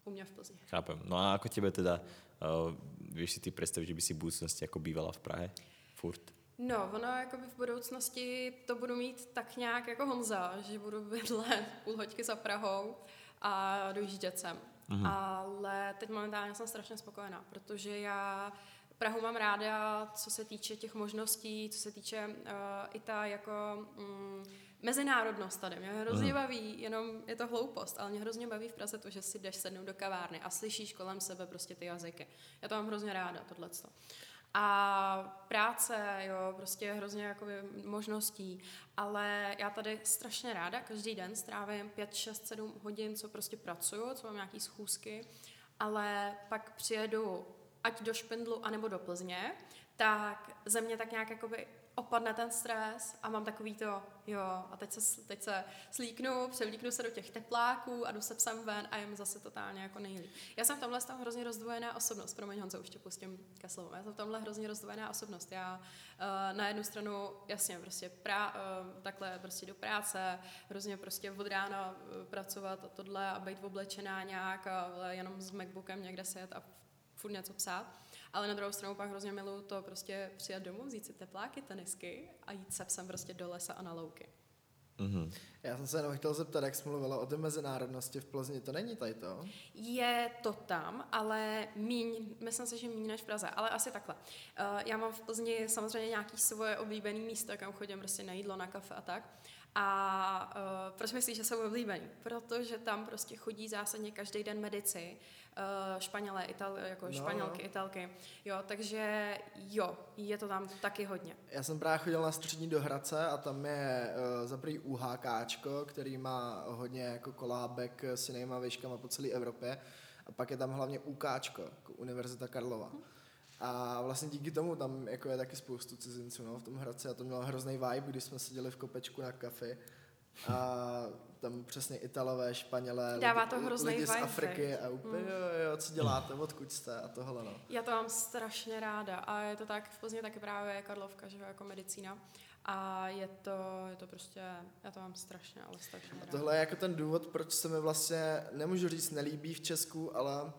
u mě v Plzni. Chápem. No a ako tebe teda, uh, vieš si ty představit, že by si v budoucnosti jako bývala v Prahe? Furt? No, ono jakoby v budoucnosti to budu mít tak nějak jako Honza, že budu bydlet půl hoďky za Prahou a dojíždět sem. Mhm. Ale teď momentálně jsem strašně spokojená, protože já Prahu mám ráda, co se týče těch možností, co se týče uh, i ta jako mm, mezinárodnost tady. Mě hrozně baví, jenom je to hloupost, ale mě hrozně baví v Praze to, že si jdeš sednout do kavárny a slyšíš kolem sebe prostě ty jazyky. Já to mám hrozně ráda, tohleto. A práce, jo, prostě hrozně jakoby možností, ale já tady strašně ráda každý den strávím 5, 6, 7 hodin, co prostě pracuju, co mám nějaký schůzky, ale pak přijedu ať do Špindlu, anebo do Plzně, tak ze mě tak nějak jakoby opadne ten stres a mám takový to, jo, a teď se, teď se slíknu, převlíknu se do těch tepláků a jdu se psem ven a je mi zase totálně jako nejlíp. Já jsem v tomhle tam hrozně rozdvojená osobnost, promiň Honzo, už tě pustím ke slovu. Já jsem v tomhle hrozně rozdvojená osobnost. Já uh, na jednu stranu, jasně, prostě prá, uh, takhle prostě do práce, hrozně prostě od rána uh, pracovat a tohle a být oblečená nějak a jenom s Macbookem někde sedět a furt něco psát. Ale na druhou stranu pak hrozně miluju to prostě přijet domů, vzít si tepláky, tenisky a jít se psem prostě do lesa a na louky. Mhm. Já jsem se jenom chtěl zeptat, jak jsi mluvila o té mezinárodnosti v Plzni, to není tady to? Je to tam, ale míň, myslím si, že míň než v Praze, ale asi takhle. Uh, já mám v Plzni samozřejmě nějaký svoje oblíbené místa, kam chodím prostě na jídlo, na kafe a tak. A uh, proč myslíš, že jsou oblíbený? Protože tam prostě chodí zásadně každý den medici, uh, Španělé, Ital, jako No, Španělky, no. Italky. Jo, takže jo, je to tam taky hodně. Já jsem právě chodil na střední do Hradce a tam je uh, za prvý UHKčko, který má hodně jako kolábek s jinýma výškama po celé Evropě. A pak je tam hlavně UKčko, jako Univerzita Karlova. A vlastně díky tomu tam jako je taky spoustu cizinců no, v tom Hradci a to mělo hrozný vibe, když jsme seděli v kopečku na kafi. A tam přesně Italové, Španělé, Dává lidi, to hrozný lidi z Afriky a úplně jo, jo, co děláte, odkud jste a tohle no. Já to mám strašně ráda a je to tak, v Plzni taky právě Karlovka, že jako medicína. A je to, je to prostě, já to mám strašně, ale strašně ráda. Tohle je jako ten důvod, proč se mi vlastně, nemůžu říct nelíbí v Česku, ale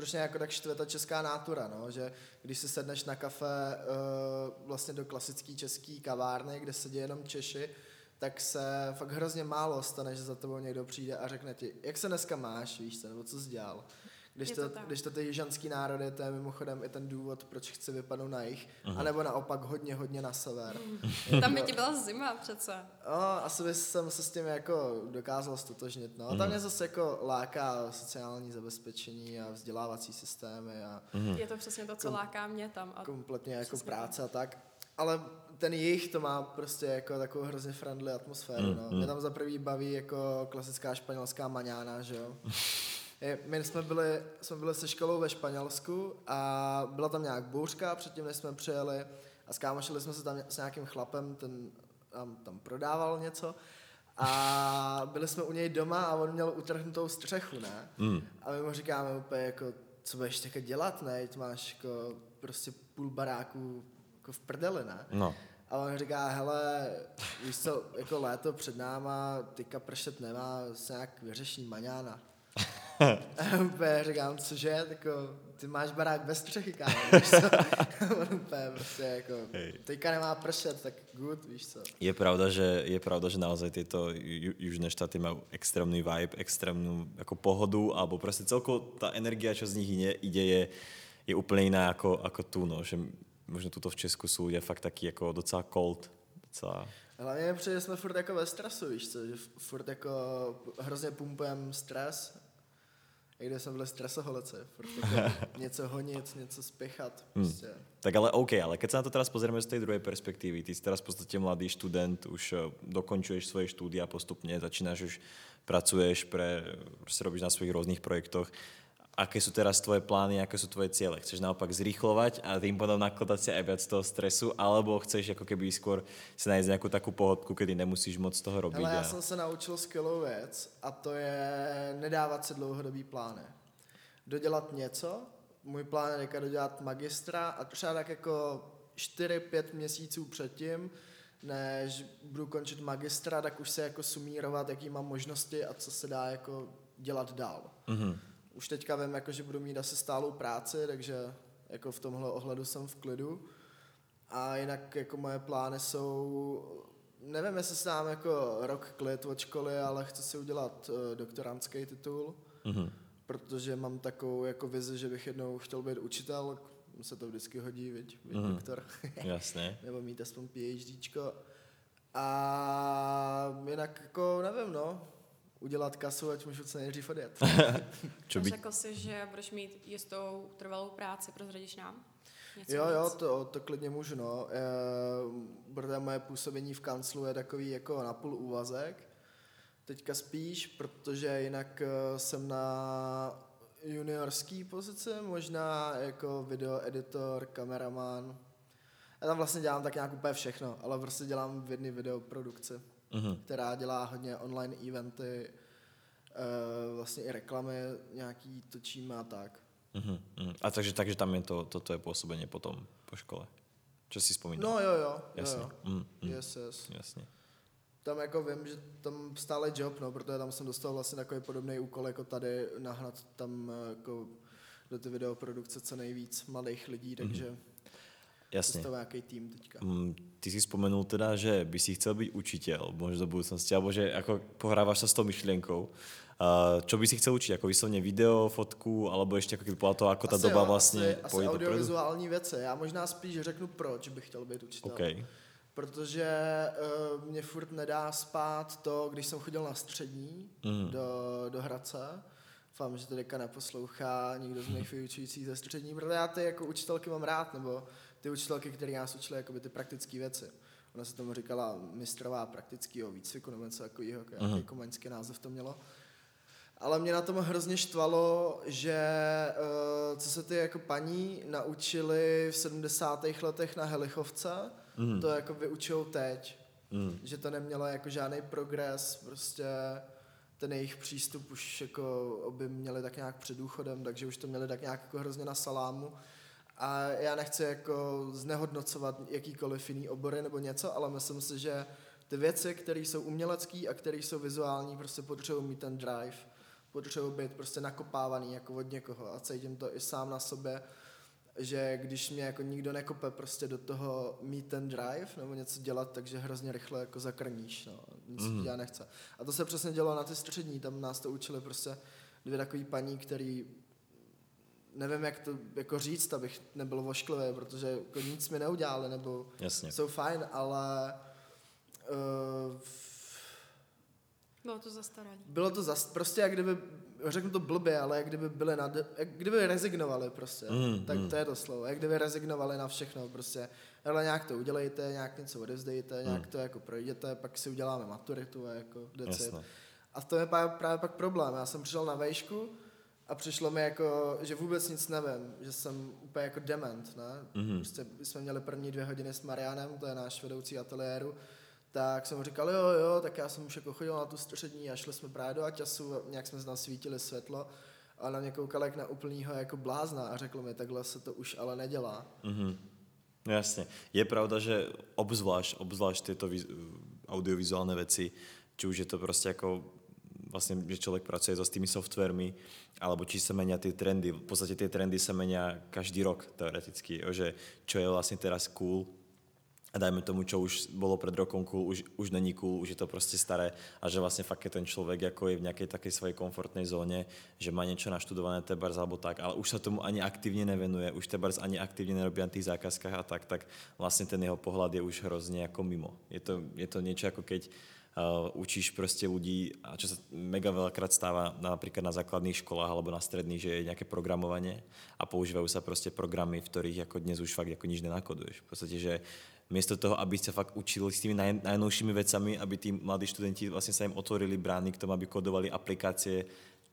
proč jako tak štve ta česká nátura, no, že když si sedneš na kafe uh, vlastně do klasické české kavárny, kde sedí jenom Češi, tak se fakt hrozně málo stane, že za tebou někdo přijde a řekne ti, jak se dneska máš, víš co, nebo co jsi dělal. Když to, to když to ty jižanský národy, to je mimochodem i ten důvod, proč chci vypadnout na jich, uh-huh. anebo naopak hodně, hodně na sever. Tam by ti byla zima přece. No, asi by jsem se s tím jako dokázal stotožnit. No. Uh-huh. Tam mě zase jako láká sociální zabezpečení a vzdělávací systémy. A uh-huh. Je to přesně to, co kom- láká mě tam. A kompletně jako práce a tak. Ale ten jich to má prostě jako takovou hrozně friendly atmosféru. Mm, no. Mě tam za prvý baví jako klasická španělská maňána, že jo. My jsme byli, jsme byli se školou ve Španělsku a byla tam nějak bouřka předtím, než jsme přijeli a skámošili jsme se tam s nějakým chlapem, ten tam, tam prodával něco a byli jsme u něj doma a on měl utrhnutou střechu, ne? Mm. A my mu říkáme úplně jako, co budeš také dělat, ne? Ty máš jako prostě půl baráku jako v prdeli, ne? No. A on říká, hele, víš co, jako léto před náma, teďka pršet nemá, se nějak vyřeší maňána. A úplně říkám, cože, jako, ty máš barák bez střechy, kámo, víš co? úplně prostě jako, teďka nemá pršet, tak good, víš co. Je pravda, že, je pravda, že naozaj tyto južné štáty mají extrémní vibe, extrémnou jako pohodu, alebo prostě celkovo ta energia, čo z nich ide, ide je, je úplně jiná jako, jako tu, no, že možná tuto v Česku jsou je fakt taky jako docela cold, docela Hlavně přijde jsme furt jako ve stresu, víš co, že furt jako hrozně pumpujeme stres i kde jsem byli stresoholice, protože něco honit, něco spěchat. Hmm. Prostě. Hmm. Tak ale OK, ale keď se na to teraz pozrieme z té druhé perspektivy, ty jsi teraz v podstatě mladý student, už eh, dokončuješ svoje štúdia postupně, začínáš už pracuješ pre, robíš na svých různých projektoch aké sú teraz tvoje plány, aké sú tvoje ciele? Chceš naopak zrýchlovať a tým potom nakladať si aj viac toho stresu, alebo chceš jako keby skôr si najít nějakou takú pohodku, kdy nemusíš moc toho robiť? Ale já a... jsem se naučil skvělou věc a to je nedávat si dlouhodobý plány. Dodělat něco, můj plán je dodělat magistra a třeba tak jako 4-5 měsíců předtím, než budu končit magistra, tak už se jako sumírovat, jaký mám možnosti a co se dá jako dělat dál. Mm-hmm už teďka vím, jako, že budu mít asi stálou práci, takže jako v tomhle ohledu jsem v klidu. A jinak jako moje plány jsou, nevím, jestli se dám jako rok klid od školy, ale chci si udělat uh, doktorantský titul, mm-hmm. protože mám takovou jako vizi, že bych jednou chtěl být učitel, se to vždycky hodí, viď, viď mm-hmm. doktor. Jasně. Nebo mít aspoň PhDčko. A jinak jako nevím, no, udělat kasu, ať můžu co nejdřív odjet. Čo by... Řekl jsi, že budeš mít jistou trvalou práci, prozradíš nám? Něco jo, víc? jo, to, to klidně můžu, no. E, protože moje působení v kanclu je takový jako na půl úvazek. Teďka spíš, protože jinak eh, jsem na juniorský pozici, možná jako videoeditor, kameraman. Já tam vlastně dělám tak nějak úplně všechno, ale prostě dělám v jedné videoprodukci uh-huh. která dělá hodně online eventy, uh, vlastně i reklamy nějaký točíme a tak. Uh-huh. A takže, takže tam je to, toto je působení potom po škole? Co si vzpomínáš? No jo, jo. Jasně. Jo, jo. Mm, yes, yes. Jasně. Tam jako vím, že tam stále job, no, protože tam jsem dostal vlastně takový podobný úkol jako tady, nahnat tam eh, jako do ty videoprodukce co nejvíc mladých lidí, takže mm-hmm. Jasně. To nějaký tým teďka. Mm, ty si vzpomenul teda, že by si chcel být učitel, možná do budoucnosti, alebo že jako pohráváš se s tou myšlenkou. Uh, čo by si chcel učit? Jako vyslovně video, fotku, alebo ještě jako podle toho, jako ta asi doba jo, vlastně asi, asi audiovizuální věci. Já možná spíš řeknu, proč bych chtěl být učitel. Okay. Protože uh, mě furt nedá spát to, když jsem chodil na střední mm. do, do Hradce. Doufám, že to deka neposlouchá nikdo z mých vyučujících ze střední, protože já ty jako učitelky mám rád, nebo ty učitelky, které nás učily jakoby ty praktické věci. Ona se tomu říkala mistrová praktického výcviku nebo něco takového, uh-huh. jako maňský název to mělo. Ale mě na tom hrozně štvalo, že uh, co se ty jako paní naučili v 70. letech na Helichovce, mm. to jako vyučují teď. Mm. Že to nemělo jako žádný progres, prostě ten jejich přístup už jako by měli tak nějak před důchodem, takže už to měli tak nějak jako hrozně na salámu. A já nechci jako znehodnocovat jakýkoliv jiný obory nebo něco, ale myslím si, že ty věci, které jsou umělecké a které jsou vizuální, prostě potřebují mít ten drive. potřebuji být prostě nakopávaný jako od někoho a cítím to i sám na sobě, že když mě jako nikdo nekope prostě do toho mít ten drive nebo něco dělat, takže hrozně rychle jako zakrníš, no, nic mm. dělat nechce. A to se přesně dělo na ty střední, tam nás to učili prostě dvě takový paní, který nevím, jak to jako říct, abych nebyl vošklivý, protože jako nic mi neudělali, nebo Jasně. jsou fajn, ale uh, bylo to zastaralý. Bylo to zas, prostě jak kdyby, řeknu to blbě, ale jak kdyby byli na, jak kdyby rezignovali prostě, mm, tak mm. to je to slovo, jak kdyby rezignovali na všechno prostě, ale nějak to udělejte, nějak něco odevzdejte, nějak mm. to jako projděte, pak si uděláme maturitu a jako decit. A to je právě, právě pak problém, já jsem přišel na vejšku a přišlo mi jako, že vůbec nic nevím, že jsem úplně jako dement, ne? Mm. Prostě jsme měli první dvě hodiny s Marianem, to je náš vedoucí ateliéru, tak jsem mu říkal, jo, jo, tak já jsem už jako chodil na tu střední a šli jsme právě do Aťasu, nějak jsme tam svítili světlo a na mě koukal jak na úplnýho jako blázna a řekl mi, takhle se to už ale nedělá. Mm-hmm. No jasně. Je pravda, že obzvlášť, obzvlášť tyto audiovizuálne veci, či už je to prostě jako vlastne, že človek pracuje so s tými softwarmi, alebo či sa menia tie trendy. V podstate tie trendy sa menia každý rok teoreticky, že čo je vlastne teraz cool, a dajme tomu, čo už bolo pred rokom cool, už, už není cool, už je to prostě staré a že vlastně fakt je ten člověk jako je v nějaké také svojej komfortnej zóne, že má něco naštudované tebars alebo tak, ale už sa tomu ani aktivně nevenuje, už tebars ani aktivně nerobí na tých zákazkách a tak, tak vlastně ten jeho pohľad je už hrozně jako mimo. Je to, je to niečo ako keď uh, učíš prostě ľudí, a čo sa mega veľakrát stáva napríklad na základných školách alebo na stredných, že je nejaké programovanie a používajú sa prostě programy, v ktorých jako dnes už fakt jako nič nenakoduješ. V podstate, že miesto toho, aby sa fakt učili s tými naj, najnovšími vecami, aby tí mladí študenti vlastně sa im otvorili brány k tomu, aby kodovali aplikácie,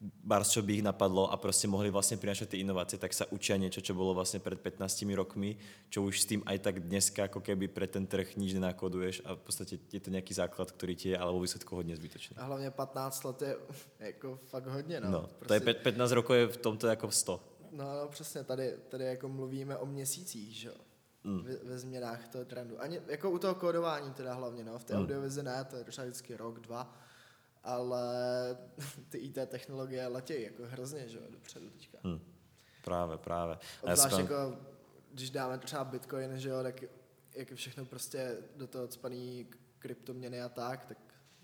bars, čo by ich napadlo a prostě mohli vlastně prinášať ty inovácie, tak sa učia niečo, čo bolo vlastně pred 15 rokmi, čo už s tým aj tak dneska ako keby pre ten trh nič nenakoduješ a v podstatě je to nějaký základ, který ti je ale vo výsledku hodně zbytočný. A hlavně 15 let je jako fakt hodně, no. no prostě... to je 15 rokov je v tomto jako 100. No, no přesně, tady, tady jako mluvíme o měsících, že jo mm. ve, ve změnách toho trendu. Ani jako u toho kódování teda hlavně, no, v té mm. audiovizi ne, to je třeba vždycky rok, dva, ale ty IT technologie letějí jako hrozně, že jo, dopředu teďka. Mm. Právě, právě. Obzvlášť jsem... jako, když dáme třeba Bitcoin, že jo, tak jak je všechno prostě do toho spaný kryptoměny a tak, tak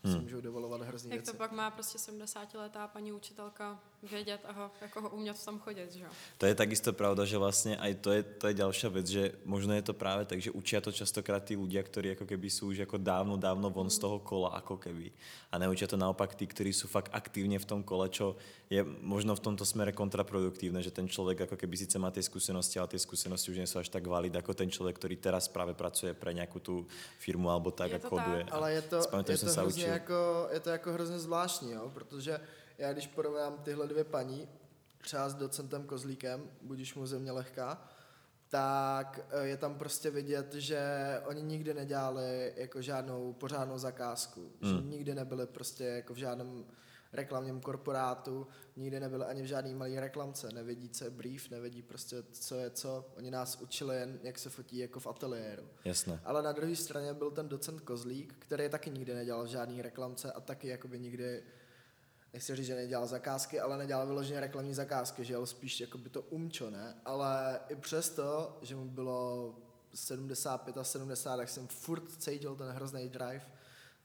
hmm. si můžou dovolovat hrozně Jak věci. to pak má prostě 70 letá paní učitelka vědět a ho, jako ho umět tam chodit, že jo? To je takisto pravda, že vlastně aj to je, to je ďalšia vec, že možno je to právě tak, že učia to častokrát tí ľudia, ktorí jako keby sú už jako dávno, dávno von z toho kola, ako keby. A neučia to naopak tí, ktorí sú fakt aktívne v tom kole, čo je možno v tomto smere kontraproduktívne, že ten človek jako keby sice má tie skúsenosti, ale tie skúsenosti už sú až tak valid, ako ten človek, ktorý teraz práve pracuje pre nejakú tú firmu alebo tak je a koduje. Tak. Ale je to, je to, hrozně jako, je to jako hrozně zvláštní, jo? protože já když porovnám tyhle dvě paní, třeba s docentem Kozlíkem, budíš mu země lehká, tak eh, je tam prostě vidět, že oni nikdy nedělali jako žádnou pořádnou zakázku, hmm. že nikdy nebyli prostě jako v žádném reklamním korporátu, nikdy nebyli ani v žádný malý reklamce, nevědí, co je brief, nevědí prostě, co je co. Oni nás učili jen, jak se fotí jako v ateliéru. Jasné. Ale na druhé straně byl ten docent Kozlík, který taky nikdy nedělal v žádný reklamce a taky jakoby nikdy nechci říct, že nedělal zakázky, ale nedělal vyloženě reklamní zakázky, že jel spíš jako by to umčo, ne? Ale i přesto, že mu bylo 75 a 70, tak jsem furt cítil ten hrozný drive,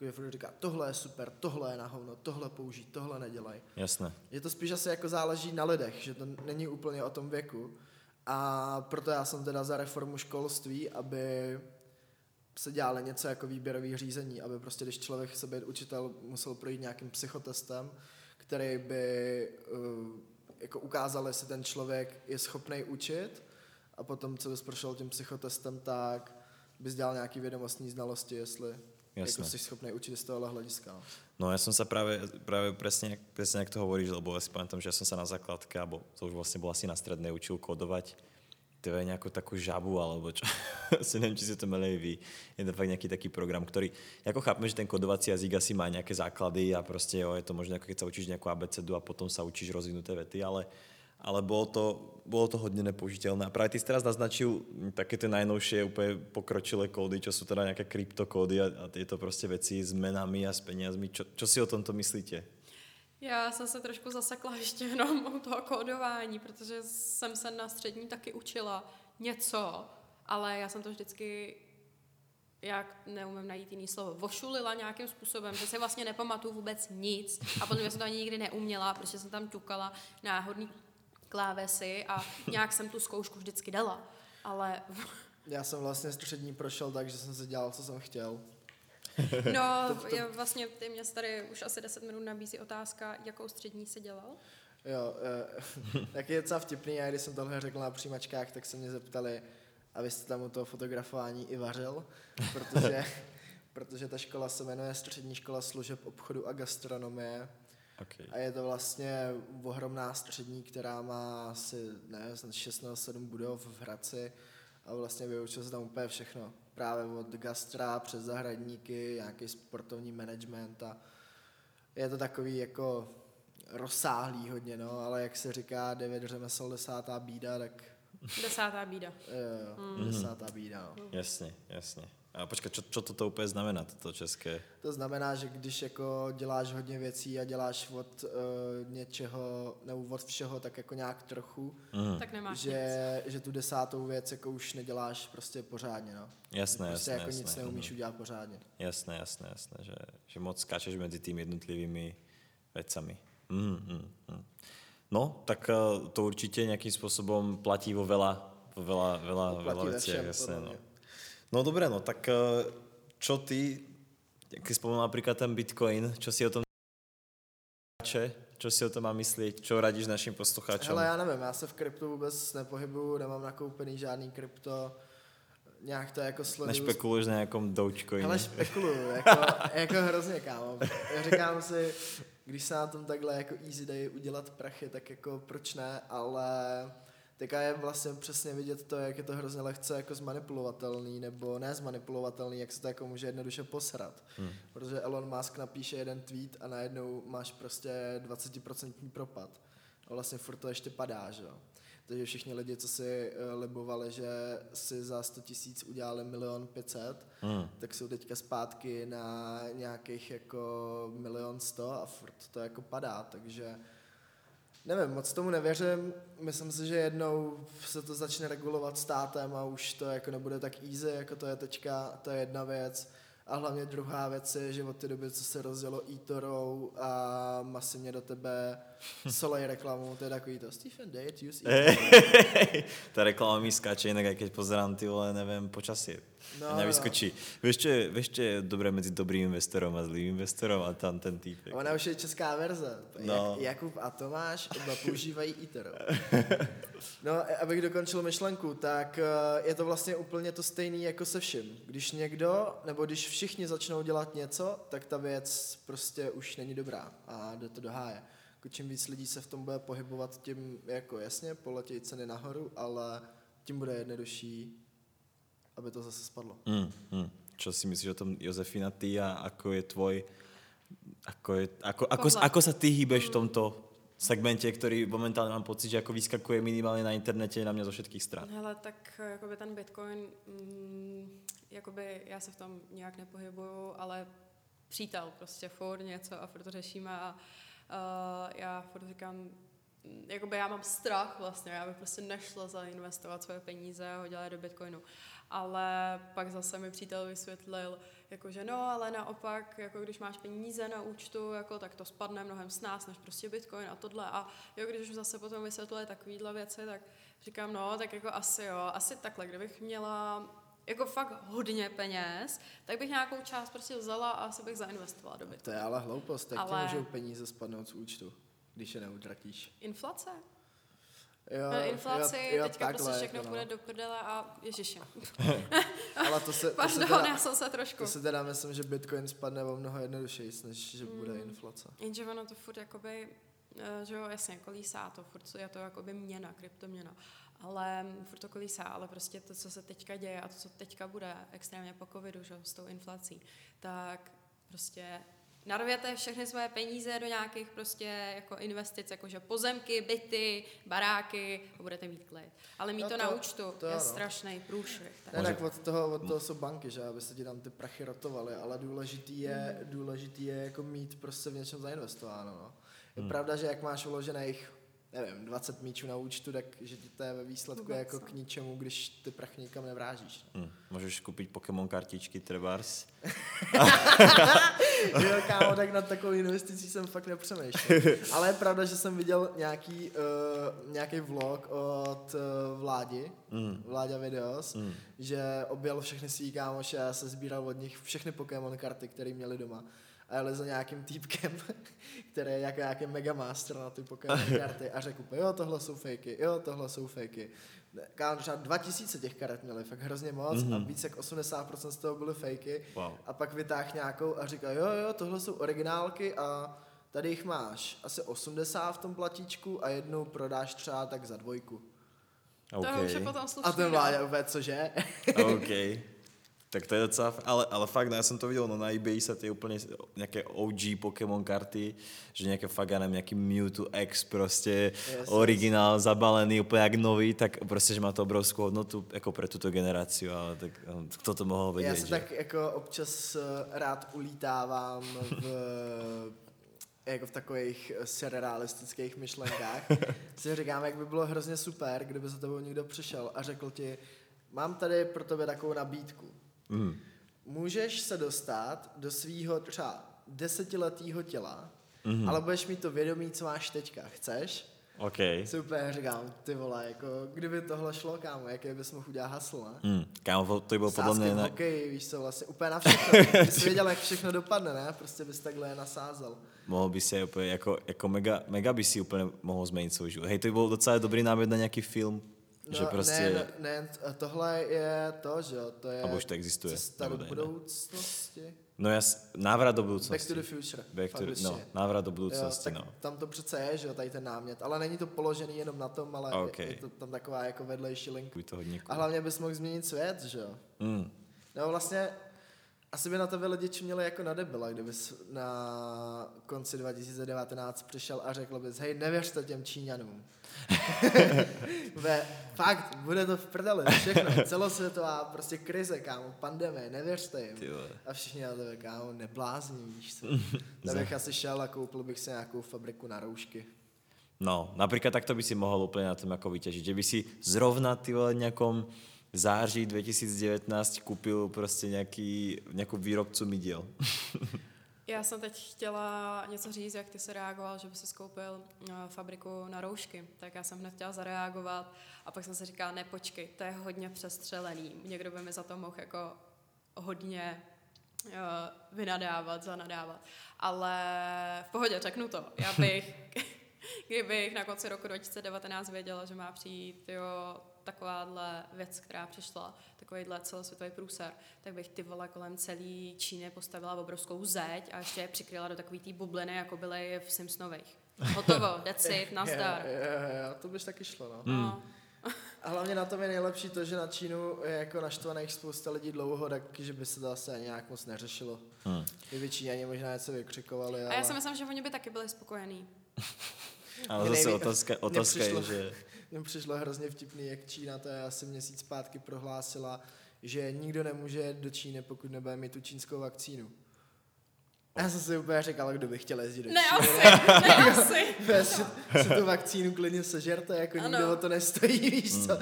že furt říká, tohle je super, tohle je na hovno, tohle použij, tohle nedělej. Jasné. Je to spíš asi jako záleží na lidech, že to není úplně o tom věku. A proto já jsem teda za reformu školství, aby se dělali něco jako výběrový řízení, aby prostě, když člověk chce být učitel, musel projít nějakým psychotestem, který by uh, jako ukázal, jestli ten člověk je schopný učit a potom, co bys prošel tím psychotestem, tak bys dělal nějaký vědomostní znalosti, jestli Jasne. jako jsi schopný učit z tohohle hlediska. No. no já jsem se právě, právě přesně, přesně jak to hovoríš, lebo já si pamätám, že já jsem se na základke, alebo to už vlastně bylo asi na strednej, učil kodovať to je nějakou takovou žabu, alebo čo. asi nevím, či si to milej vy. Je to fakt nějaký taký program, který, jako chápeme, že ten kodovací jazyk asi má nějaké základy a prostě jo, je to možné, jako keď sa učíš nějakou abecedu a potom sa učíš rozvinuté vety, ale ale bolo to, bolo to hodně nepoužiteľné. A právě ty jsi teraz naznačil také ty najnovšie úplně pokročilé kódy, čo sú teda nějaké kryptokódy a, a tieto prostě veci s menami a s peniazmi. Čo, čo si o tomto myslíte? Já jsem se trošku zasekla ještě jenom u toho kódování, protože jsem se na střední taky učila něco, ale já jsem to vždycky jak neumím najít jiný slovo, vošulila nějakým způsobem, že si vlastně nepamatuju vůbec nic a potom jsem to ani nikdy neuměla, protože jsem tam ťukala náhodný klávesy a nějak jsem tu zkoušku vždycky dala, ale... Já jsem vlastně střední prošel tak, že jsem si dělal, co jsem chtěl. No, to, to... Je vlastně ty mě tady už asi 10 minut nabízí otázka, jakou střední si dělal? Jo, eh, tak je docela vtipný, a když jsem tohle řekl na přijímačkách, tak se mě zeptali, a vy jste tam u toho fotografování i vařil, protože, protože ta škola se jmenuje Střední škola služeb obchodu a gastronomie. Okay. A je to vlastně ohromná střední, která má asi, ne, 6 nebo 7 budov v Hradci a vlastně vyučil se tam úplně všechno. Právě od gastra přes zahradníky, nějaký sportovní management a je to takový jako rozsáhlý hodně, no, ale jak se říká, devět řemesel, desátá bída, tak Desátá bída. Jo, mm. desátá bída, no. Jasně, jasně. A počkej, čo, čo to úplně znamená, to české? To znamená, že když jako děláš hodně věcí a děláš od uh, něčeho, nebo od všeho tak jako nějak trochu, mm. tak nemáš že, nic. že tu desátou věc jako už neděláš prostě pořádně, no. Jasné, prostě jasné, jako jasné, nic neumíš mm. udělat pořádně. Jasné, jasné, jasné, že, že moc skáčeš mezi tými jednotlivými vecami. Mm, mm, mm. No, tak eh, to určitě nějakým způsobem platí vo veľa, vo veľa, veľa, veľa veciach, jasné, no. No dobré, no, tak eh, čo ty, keď spomenul napríklad ten Bitcoin, čo si o tom čo si o tom má myslieť, čo radíš našim posluchačům? Hele, já nevím, já se v kryptu vůbec nepohybuju, nemám nakoupený žádný krypto, nějak to jako sleduju. Nešpekuluješ na nějakom Dogecoinu? Ale špekuluju, jako, jako hrozně, kámo. Já říkám si, když se na tom takhle jako easy day udělat prachy, tak jako proč ne, ale teďka je vlastně přesně vidět to, jak je to hrozně lehce jako zmanipulovatelný, nebo ne zmanipulovatelný, jak se to jako může jednoduše posrat. Hmm. Protože Elon Musk napíše jeden tweet a najednou máš prostě 20% propad. A vlastně furt to ještě padá, že jo. Takže všichni lidi, co si uh, libovali, že si za 100 tisíc udělali milion 500, mm. tak jsou teďka zpátky na nějakých jako milion 100 a furt to jako padá, takže nevím, moc tomu nevěřím. Myslím si, že jednou se to začne regulovat státem a už to jako nebude tak easy, jako to je teďka, to je jedna věc. A hlavně druhá věc je, že od té doby, co se rozdělo eTorou a masivně do tebe solej reklamu, to je takový to Stephen Date, use Ta reklama mi skáče jinak, keď pozerám ty vole, nevím, počasí. No, nevyskočí. No. Víš, čo je, víš, čo je dobré mezi dobrým investorem a zlým investorem a tam ten typ. Ona už je česká verze. No. Jak, Jakub a Tomáš oba používají eToro. No, abych dokončil myšlenku, tak eh, je to vlastně úplně to stejné jako se vším. Když někdo, nebo když všichni začnou dělat něco, tak ta věc prostě už není dobrá a jde to do háje. Jako čím víc lidí se v tom bude pohybovat, tím jako jasně poletějí ceny nahoru, ale tím bude jednodušší aby to zase spadlo. Mm, mm. Čo si myslíš o tom, Josefina, ty a ako je tvoj, ako, je, ako, ako, ako sa ty hýbeš v tomto segmente, který momentálně mám pocit, že jako vyskakuje minimálně na internete na mě zo všetkých stran. Hele, tak jakoby ten Bitcoin, mm, jakoby já se v tom nějak nepohybuju, ale přítel prostě furt něco a furt to řešíme a uh, já furt říkám, jakoby já mám strach vlastně, já bych prostě nešla zainvestovat svoje peníze a hodila je do Bitcoinu ale pak zase mi přítel vysvětlil, jako že no, ale naopak, jako když máš peníze na účtu, jako, tak to spadne mnohem s nás, než prostě bitcoin a tohle. A jo, když už zase potom vysvětlili takovýhle věci, tak říkám, no, tak jako asi jo, asi takhle, kdybych měla jako fakt hodně peněz, tak bych nějakou část prostě vzala a asi bych zainvestovala do Bitcoin. To je ale hloupost, jak ale... můžou peníze spadnout z účtu, když je neutratíš? Inflace? Jo, na inflaci, jo, jo, teďka takhle, prostě všechno půjde no. do prdele a ježiši. Ale to se, Pardon, to se teda, já jsem se trošku. To se teda myslím, že Bitcoin spadne o mnoho jednodušeji, než že bude mm. inflace. Jenže ono to furt jakoby, eh, že jo, jasně, kolísá to, furt je to jakoby měna, kryptoměna. Ale furt to kolísá, ale prostě to, co se teďka děje a to, co teďka bude extrémně po covidu, že s tou inflací, tak prostě narvěte všechny své peníze do nějakých prostě jako investic, jakože pozemky, byty, baráky a budete mít klid. Ale mít No to, to- na účtu to je ano. strašný průšvih. tak- Ne, tak od toho, od toho jsou banky, že aby se ti tam ty prachy rotovaly, ale důležitý je, důležitý je jako mít prostě v něčem zainvestováno. No. Je pravda, že jak máš uložených, nevím, 20 míčů na účtu, tak že ti to je ve výsledku Vůbec, jako no. k ničemu, když ty prachy nikam nevrážíš. Hm. Můžeš koupit Pokémon kartičky Trebars. jo, kámo, tak nad takovou investicí jsem fakt nepřemýšlel. Ale je pravda, že jsem viděl nějaký, uh, nějaký vlog od uh, Vládi, Mm. Vláďa Videos, Mm. že objel všechny svý kámoše a se sbíral od nich všechny Pokémon karty, které měli doma. A jeli za nějakým týpkem, který je jako nějaký megamaster na ty Pokémon karty a řekl jo, tohle jsou fejky, jo, tohle jsou fejky. Kámo, třeba 2000 těch karet měli, fakt hrozně moc mm-hmm. a víc jak 80% z toho byly fejky. Wow. A pak vytáh nějakou a říká, jo, jo, tohle jsou originálky a tady jich máš asi 80 v tom platíčku a jednu prodáš třeba tak za dvojku. To už je potom slušný. A ten. Vláďa úplně, cože? OK. Tak to je docela, ale, ale fakt, no, já jsem to viděl, no na eBay sa tie úplne nějaké OG Pokémon karty, že nějaké fakt, já nevím, nějaký Mewtwo X prostě, Yes, originál, zabalený, úplně jak nový, tak prostě, že má to obrovskou hodnotu jako pre tuto generáciu, ale tak um, kto to mohl vědět, Já se že? tak jako občas eh, rád ulítávám v, jako v takových eh, surrealistických myšlenkách. si říkám, jak by bylo hrozně super, kdyby za tebou někdo přišel a řekl ti, mám tady pro tebe takovou nabídku. Mm. Můžeš se dostat do svýho třeba desetiletého těla, mm-hmm. ale budeš mít to vědomí, co máš teďka. Chceš? OK. Super, říkám, ty vole, jako, kdyby tohle šlo, kámo, jaký bys mohl udělat hasl, ne? Mm. Kámo, to bylo podle mě... v Na... hokeji, víš co, vlastně úplně na všechno. Ty jsi věděl, jak všechno dopadne, ne? Prostě bys takhle nasázel. Mohl by si aj úplně, jako, jako mega, mega by si úplně mohl změnit svůj život. Hej, to by byl docela dobrý námět na nějaký film, že prostě... No, ne, ne, ne, tohle je to, že jo, to je Alebo už to existuje, cesta do budoucnosti. No jas, návrat do Back budoucnosti. to the future. Back to the, no, návrat do Jo, budoucnosti, tak no. tam to přece je, že jo, tady ten námět, ale není to položený jenom na tom, ale Ok. je, je to tam taková jako vedlejší link. By to hodně A hlavně bys mohl změnit svět, že jo. Mm. No vlastně, asi by na tebe lidi čuměli jako na debila, kdybys na konci 2019 přišel a řekl bys, hej, nevěřte těm Číňanům. Ve, fakt, bude to v prdeli, všechno, celosvětová prostě krize, kámo, pandemie, nevěřte jim. A všichni na tebe, kámo, neblázní, víš co. Tak bych asi šel a koupil bych si nějakou fabriku na roušky. No, napríklad takto by si mohol úplne na tom ako vyťažiť. Že by si zrovna ty vole nejakom září 2019 kúpil prostě nějaký, nějakou výrobcu midiel. Já jsem teď chtěla něco říct, jak ty se reagoval, že by si skoupil uh, fabriku na roušky. Tak já jsem hned chtěla zareagovat a pak jsem si říkala, ne počkej, to je hodně přestřelený. Někdo by mi za to mohl jako hodně uh, vynadávat, zanadávat. Ale v pohodě, řeknu to. Já bych, kdybych na konci roku 2019 věděla, že má přijít jo, takováhle věc, která přišla, takovýhle celosvětový průser, tak bych ty vole kolem celý Číny postavila obrovskou zeď a ještě je přikryla do takový té bubliny, jako byly v Simpsonových. Hotovo, that's it, nazdar. Jo, jo, jo, to byš taky šlo, no. No. A hlavně na tom je nejlepší to, že na Čínu je jako naštvaných spousta lidí dlouho, tak že by se to asi ani nějak moc neřešilo. Hmm. Kdyby Číňani možná něco vykřikovali, ale... A já si myslím, že oni by taky byli spokojení. Ale zase otázka, otázka je, že... Mně přišlo hrozně vtipný, jak Čína, to je asi měsíc zpátky, prohlásila, že nikdo nemůže do Číny, pokud nebude mít tu čínskou vakcínu. Já jsem si úplně říkal, kdo by chtěl jezdit do Ne, Číny. asi, ne, asi. Vy si, si tu vakcínu klidně sežerte, jako Ano. nikdo o to nestojí, víš co.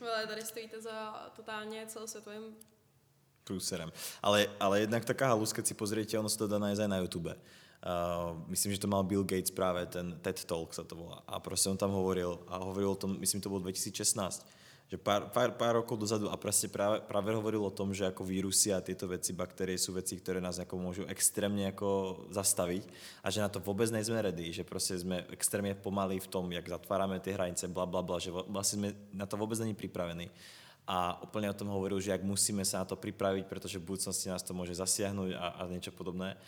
Ale tady stojíte za totálně celosvětovým průserem. Ale, ale jednak taká halus, keď si pozriete, ono sa to dá nájsť aj na YouTube. Uh, myslím, že to mal Bill Gates práve, ten TED Talk sa to volá. A proste on tam hovoril, a hovoril o tom, myslím, to bolo 2016, že pár, pár, pár rokov dozadu a proste práve, práve hovoril o tom, že ako vírusy a tieto veci, baktérie sú veci, ktoré nás ako môžu extrémne ako zastaviť a že na to vôbec nejsme ready, že proste sme extrémne pomalí v tom, jak zatvárame tie hranice, bla bla bla, že vlastne sme na to vôbec není pripravení a úplne o tom hovoril, že jak musíme sa na to pripraviť, pretože v budúcnosti nás to môže zasiahnuť a, a niečo podobné.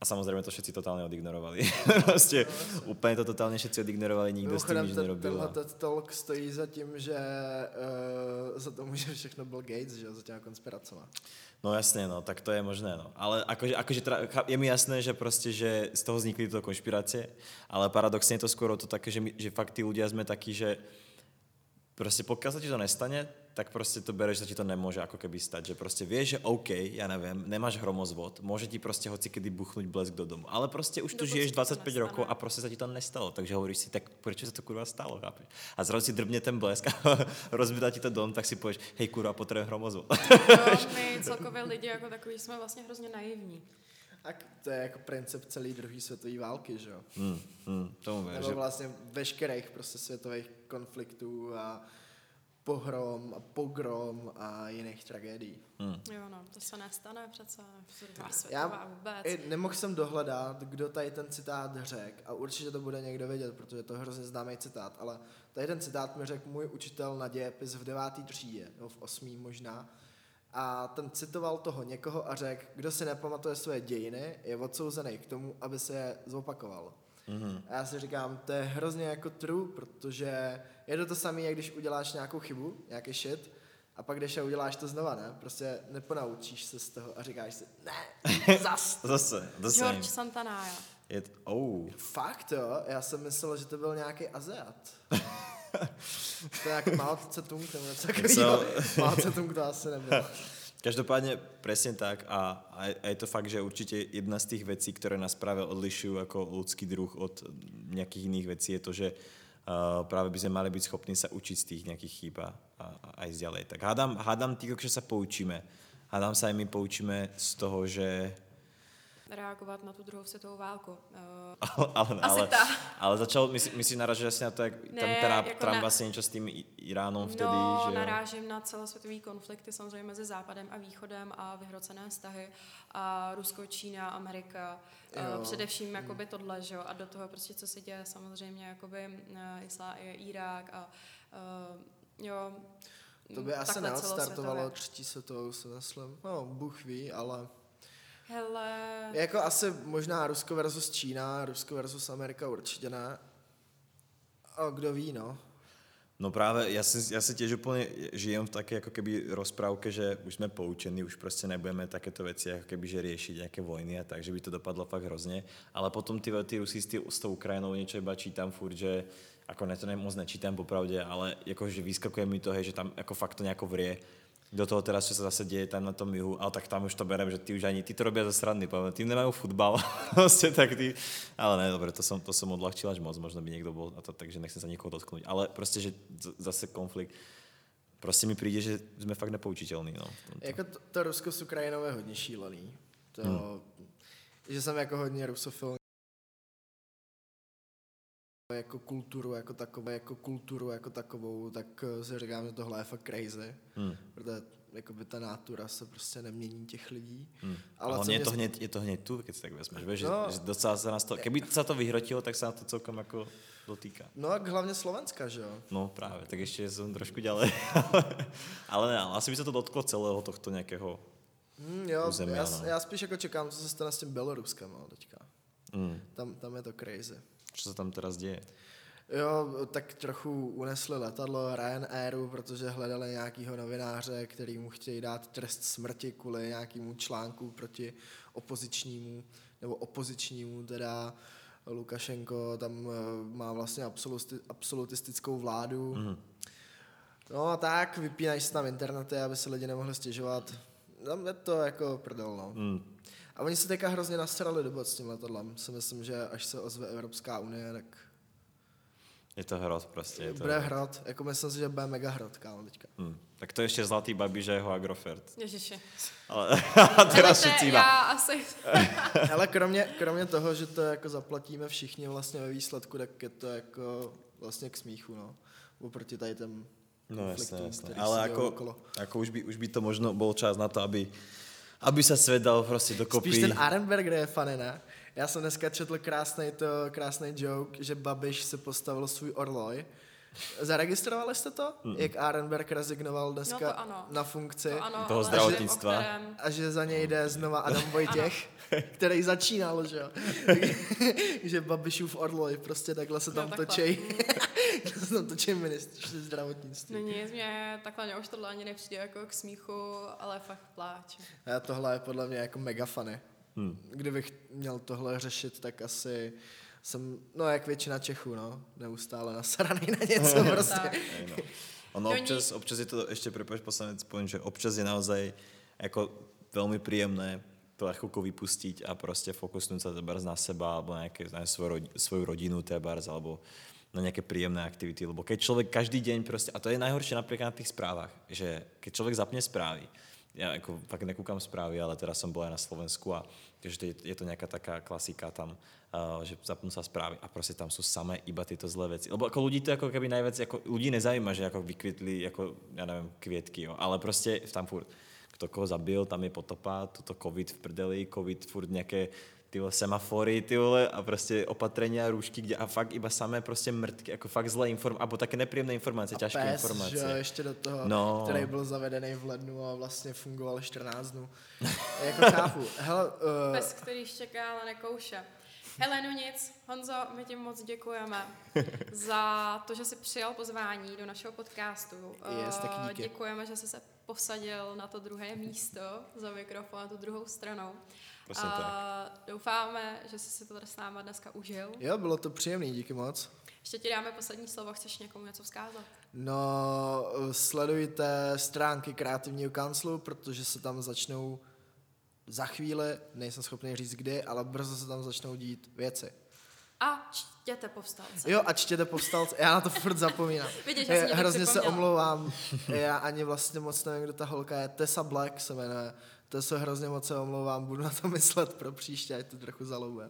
A samozřejmě to všetci totálně odignorovali. prostě úplně to totálně všetci odignorovali, nikdo s tím nic nerobil. tenhle TED Talk stojí za tím, že uh, za tomu, že všechno byl Gates, že za těma konspiracema. No jasně, no, tak to je možné, no. Ale akože, akože teda, je mi jasné, že prostě, že z toho vznikly tyto konšpirácie, ale paradoxně je to skoro to také, že, my, že fakt tí ľudia sme takí, že prostě pokud se ti to nestane, tak prostě to bereš, že ti to nemůže jako keby stať. Že prostě vieš, že OK, já nevím, nemáš hromozvod, může ti prostě hoci kedy buchnúť blesk do domu. Ale prostě už tu žiješ se ti to 25 nestane. rokov a prostě se ti to nestalo. Takže hovoríš si, tak proč se to kurva stalo, chápeš? A zrazu si drbne ten blesk a rozbitá ti to dom, tak si povieš, hej kurva, potřebuji hromozvod. Jo, my celkově lidi jako takový jsme vlastně hrozně naivní. A k- to je jako princip celé druhé světové války, že jo. Hmm, hmm, tomu Nebo že vlastně veškerých prostě světových konfliktů a pohrom a pogrom a jiných tragédií. Hmm. Jo, no, to se nestane přece. Druhá Já světová vůbec. i nemohl jsem dohledat, kdo tady ten citát řekl a určitě to bude někdo vědět, protože to je hrozně známý citát, ale tady ten citát mi řekl můj učitel na dějepis v devátý třídě, nebo v osmý možná. A ten citoval toho někoho a řekl, kdo si nepamatuje své dějiny, je odsouzený k tomu, aby se je zopakoval. Mhm. A já si říkám, to je hrozně jako true, protože je to to samé, jak když uděláš nějakou chybu, nějaký shit, a pak když a uděláš to znova, ne? Prostě neponaučíš se z toho a říkáš si, ne, zas. Zase, same. George Santana, Je t- oh. Fakt jo, já jsem myslel, že to byl nějaký Aziat. to je jak Mao Tse-tung nebo něco takového. Mao Tse-tung to asi nebyl. Každopádně presne tak a, a je- a je to fakt, že určitě jedna z těch věcí, které nás právě odlišují jako lidský druh od nějakých jiných věcí, je to, že uh, právě by sme mali být schopni se učit z těch nějakých chyb a, a, a ísť ďalej. Tak hádám, hádám tí, že se poučíme. Hádám se aj my poučíme z toho, že reagovat na tu druhou světovou válku. Uh, ale, ale, Asi ale, tak. ale začal, my si, my si naražil asi na to, jak Ne, tam teda jako Trump na- vlastně něco s tím Iránem vtedy, no, že jo? narážím na celosvětový konflikty samozřejmě mezi Západem a Východem a vyhrocené vztahy a Rusko, Čína, Amerika. Jo. Uh, především jakoby tohle, že jo, a do toho prostě, co se děje samozřejmě, jakoby uh, Islá, Irák a uh, jo, To by asi takhle neodstartovalo třetí světovou, si myslím. No, Bůh ví, ale Hele, jako asi možná Rusko versus Čína, Rusko versus Amerika určitě ne. A kdo ví, no. No právě, já si, já si těž úplně žijem v také jako keby rozprávke, že už jsme poučení, už prostě nebudeme takéto věci jako keby, že řešit nějaké vojny a tak, že by to dopadlo fakt hrozně. Ale potom ty, ty Rusy s, s tou Ukrajinou něco iba čítám furt, že jako ne to moc nečítám popravdě, ale jakože vyskakuje mi to, hej, že tam jako fakt to nějako vrie. Do toho teraz, co se zase děje tam na tom jihu, ale tak tam už to berem, že ty už ani, ty to robí za srandy, poviem, tým nemajú futbal, prostě tak ty, ale ne, dobre, to som, to som odľahčil až moc, možno by niekto bol na to, takže nechcem sa nikoho dotknúť, ale prostě, že zase konflikt, prostě mi přijde, že jsme fakt nepoučitelní, no. Jako to, to Rusko s Ukrajinou je hodně šílený. To, Hmm. že jsem jako hodně rusofil jako kulturu jako takovou, jako kulturu jako takovou, tak eh, si říkám, že tohle je fakt crazy, Hmm. protože jako by ta nátura se prostě nemění těch lidí. Hmm. Ale co je mě to, hneď, je to hneď tu, si tak vezmeš, vieš, že, No. že docela sa nás to, keby sa to vyhrotilo, tak sa na to celkom jako dotýka. No a hlavně Slovenska, že jo? No právě, tak ještě jsem trošku ďalej. ale ne, asi by se to dotklo celého tohto nějakého. Hmm, jo, Území, já, ano. já, spíš jako čekám, co se stane s tím Běloruskem, no, teďka. Mm. Tam, tam je to crazy. Co se tam teraz děje? Jo, tak trochu unesli letadlo Ryanairu, protože hledali nějakého novináře, který mu chtějí dát trest smrti kvůli nějakému článku proti opozičnímu, nebo opozičnímu teda Lukašenko tam eh, má vlastně absoluti- absolutistickou vládu. Mhm. No a tak, vypínají se tam internety, aby se lidi nemohli stěžovat. Tam je to jako prdel, no. Mm. A oni se teďka hrozně nasrali do s tím letadlem. Si myslím, že až se ozve Evropská unie, tak Je to hrot prostě. Je to bude hrot. Jako myslím si, že bude mega hrot, kámo, teďka. Mm. Tak to ještě Zlatý Babiš a jeho Agrofert. Ježiši. Ale teraz všetci já asi... Ale kromě, kromě toho, že to jako zaplatíme všichni vlastně ve výsledku, tak je to jako vlastně k smíchu, no. Oproti tady těm No jasné, jasné. Ale se dějou ako, okolo. ako už, by, už by to možno bol čas na to, aby, aby sa svet dal prostě dokopy. Spíš ten Arenberger je funny, ne? Já jsem dneska četl krásný to, krásný joke, že Babiš si postavil svůj orloj Zaregistrovali jste to? Mm. Jak Arenberg rezignoval dneska No to ano. na funkci? To ano, Toho ale zdravotnictva. kterém- A že za něj jde znova Adam Vojtěch, který začínal, že jo. že Babišův orloj, prostě takhle se tam No, takhle. Točí. se tam točí ministři zdravotnictví. No nic, mě takhle mě už tohle ani nepřijde jako k smíchu, ale fakt pláč. A tohle je podle mě jako mega funny. Hmm. Kdybych měl tohle řešit, tak asi jsem, no jak většina Čechů, no, neustále nasraný na něco prostě. No. Ono No občas, občas je to, ešte prepač poslanec, poviem, že občas je naozaj ako veľmi príjemné to ako vypustiť a proste fokusnúť sa tebárs na seba alebo na, nejaké, na svoju, rodi- svoju rodinu tebárs alebo na nejaké príjemné aktivity, lebo keď človek každý deň proste, a to je najhoršie napríklad na tých správach, že keď človek zapne správy, ja ako fakt nekúkam správy, ale teraz som bol aj na Slovensku a takže je, to nejaká taká klasika tam, uh, že zapnú sa správy a proste tam sú samé iba tieto zlé veci. Lebo ako ľudí to ako keby najviac, ako ľudí nezaujíma, že ako vykvitli, ako, ja neviem, kvietky, jo. ale proste tam furt kto koho zabil, tam je potopa, toto covid v prdeli, covid furt nejaké ty vole, semafory, ty vole, a prostě opatrenia, rúšky, kde a fakt iba samé prostě mrtky, jako fakt zlé informace, abo také nepříjemné informace, těžké PES, informace. že jo, ještě do toho, No. který byl zavedený v lednu a vlastně fungoval 14 dnů. jako chápu. Hele, uh, Pes, který štěká, ale nekouše. Hele, no nic, Honzo, my ti moc děkujeme za to, že jsi přijal pozvání do našeho podcastu. Yes, taky Eh, díky. Děkujeme, že jsi se posadil na to druhé místo za mikrofon, na tu druhou stranu. Přesně A doufáme, že jsi si to tady s náma dneska užil. jo, bylo to příjemný, díky moc. Ještě ti dáme poslední slovo, chceš někomu něco vzkázat? No, uh, sledujte stránky kreativního kanclu, protože se tam začnou za chvíli, nejsem schopný říct kdy, ale brzo se tam začnou dít věci. A čtěte povstalce. Jo, a čtěte povstalce, já na to furt zapomínám. Vidíš, já to Hrozně se omlouvám, já ani vlastně moc nevím, kdo ta holka je, Tessa Black se jmenuje, to se hrozně moc se omlouvám, budu na to myslet pro příště, ať to trochu zaloubem.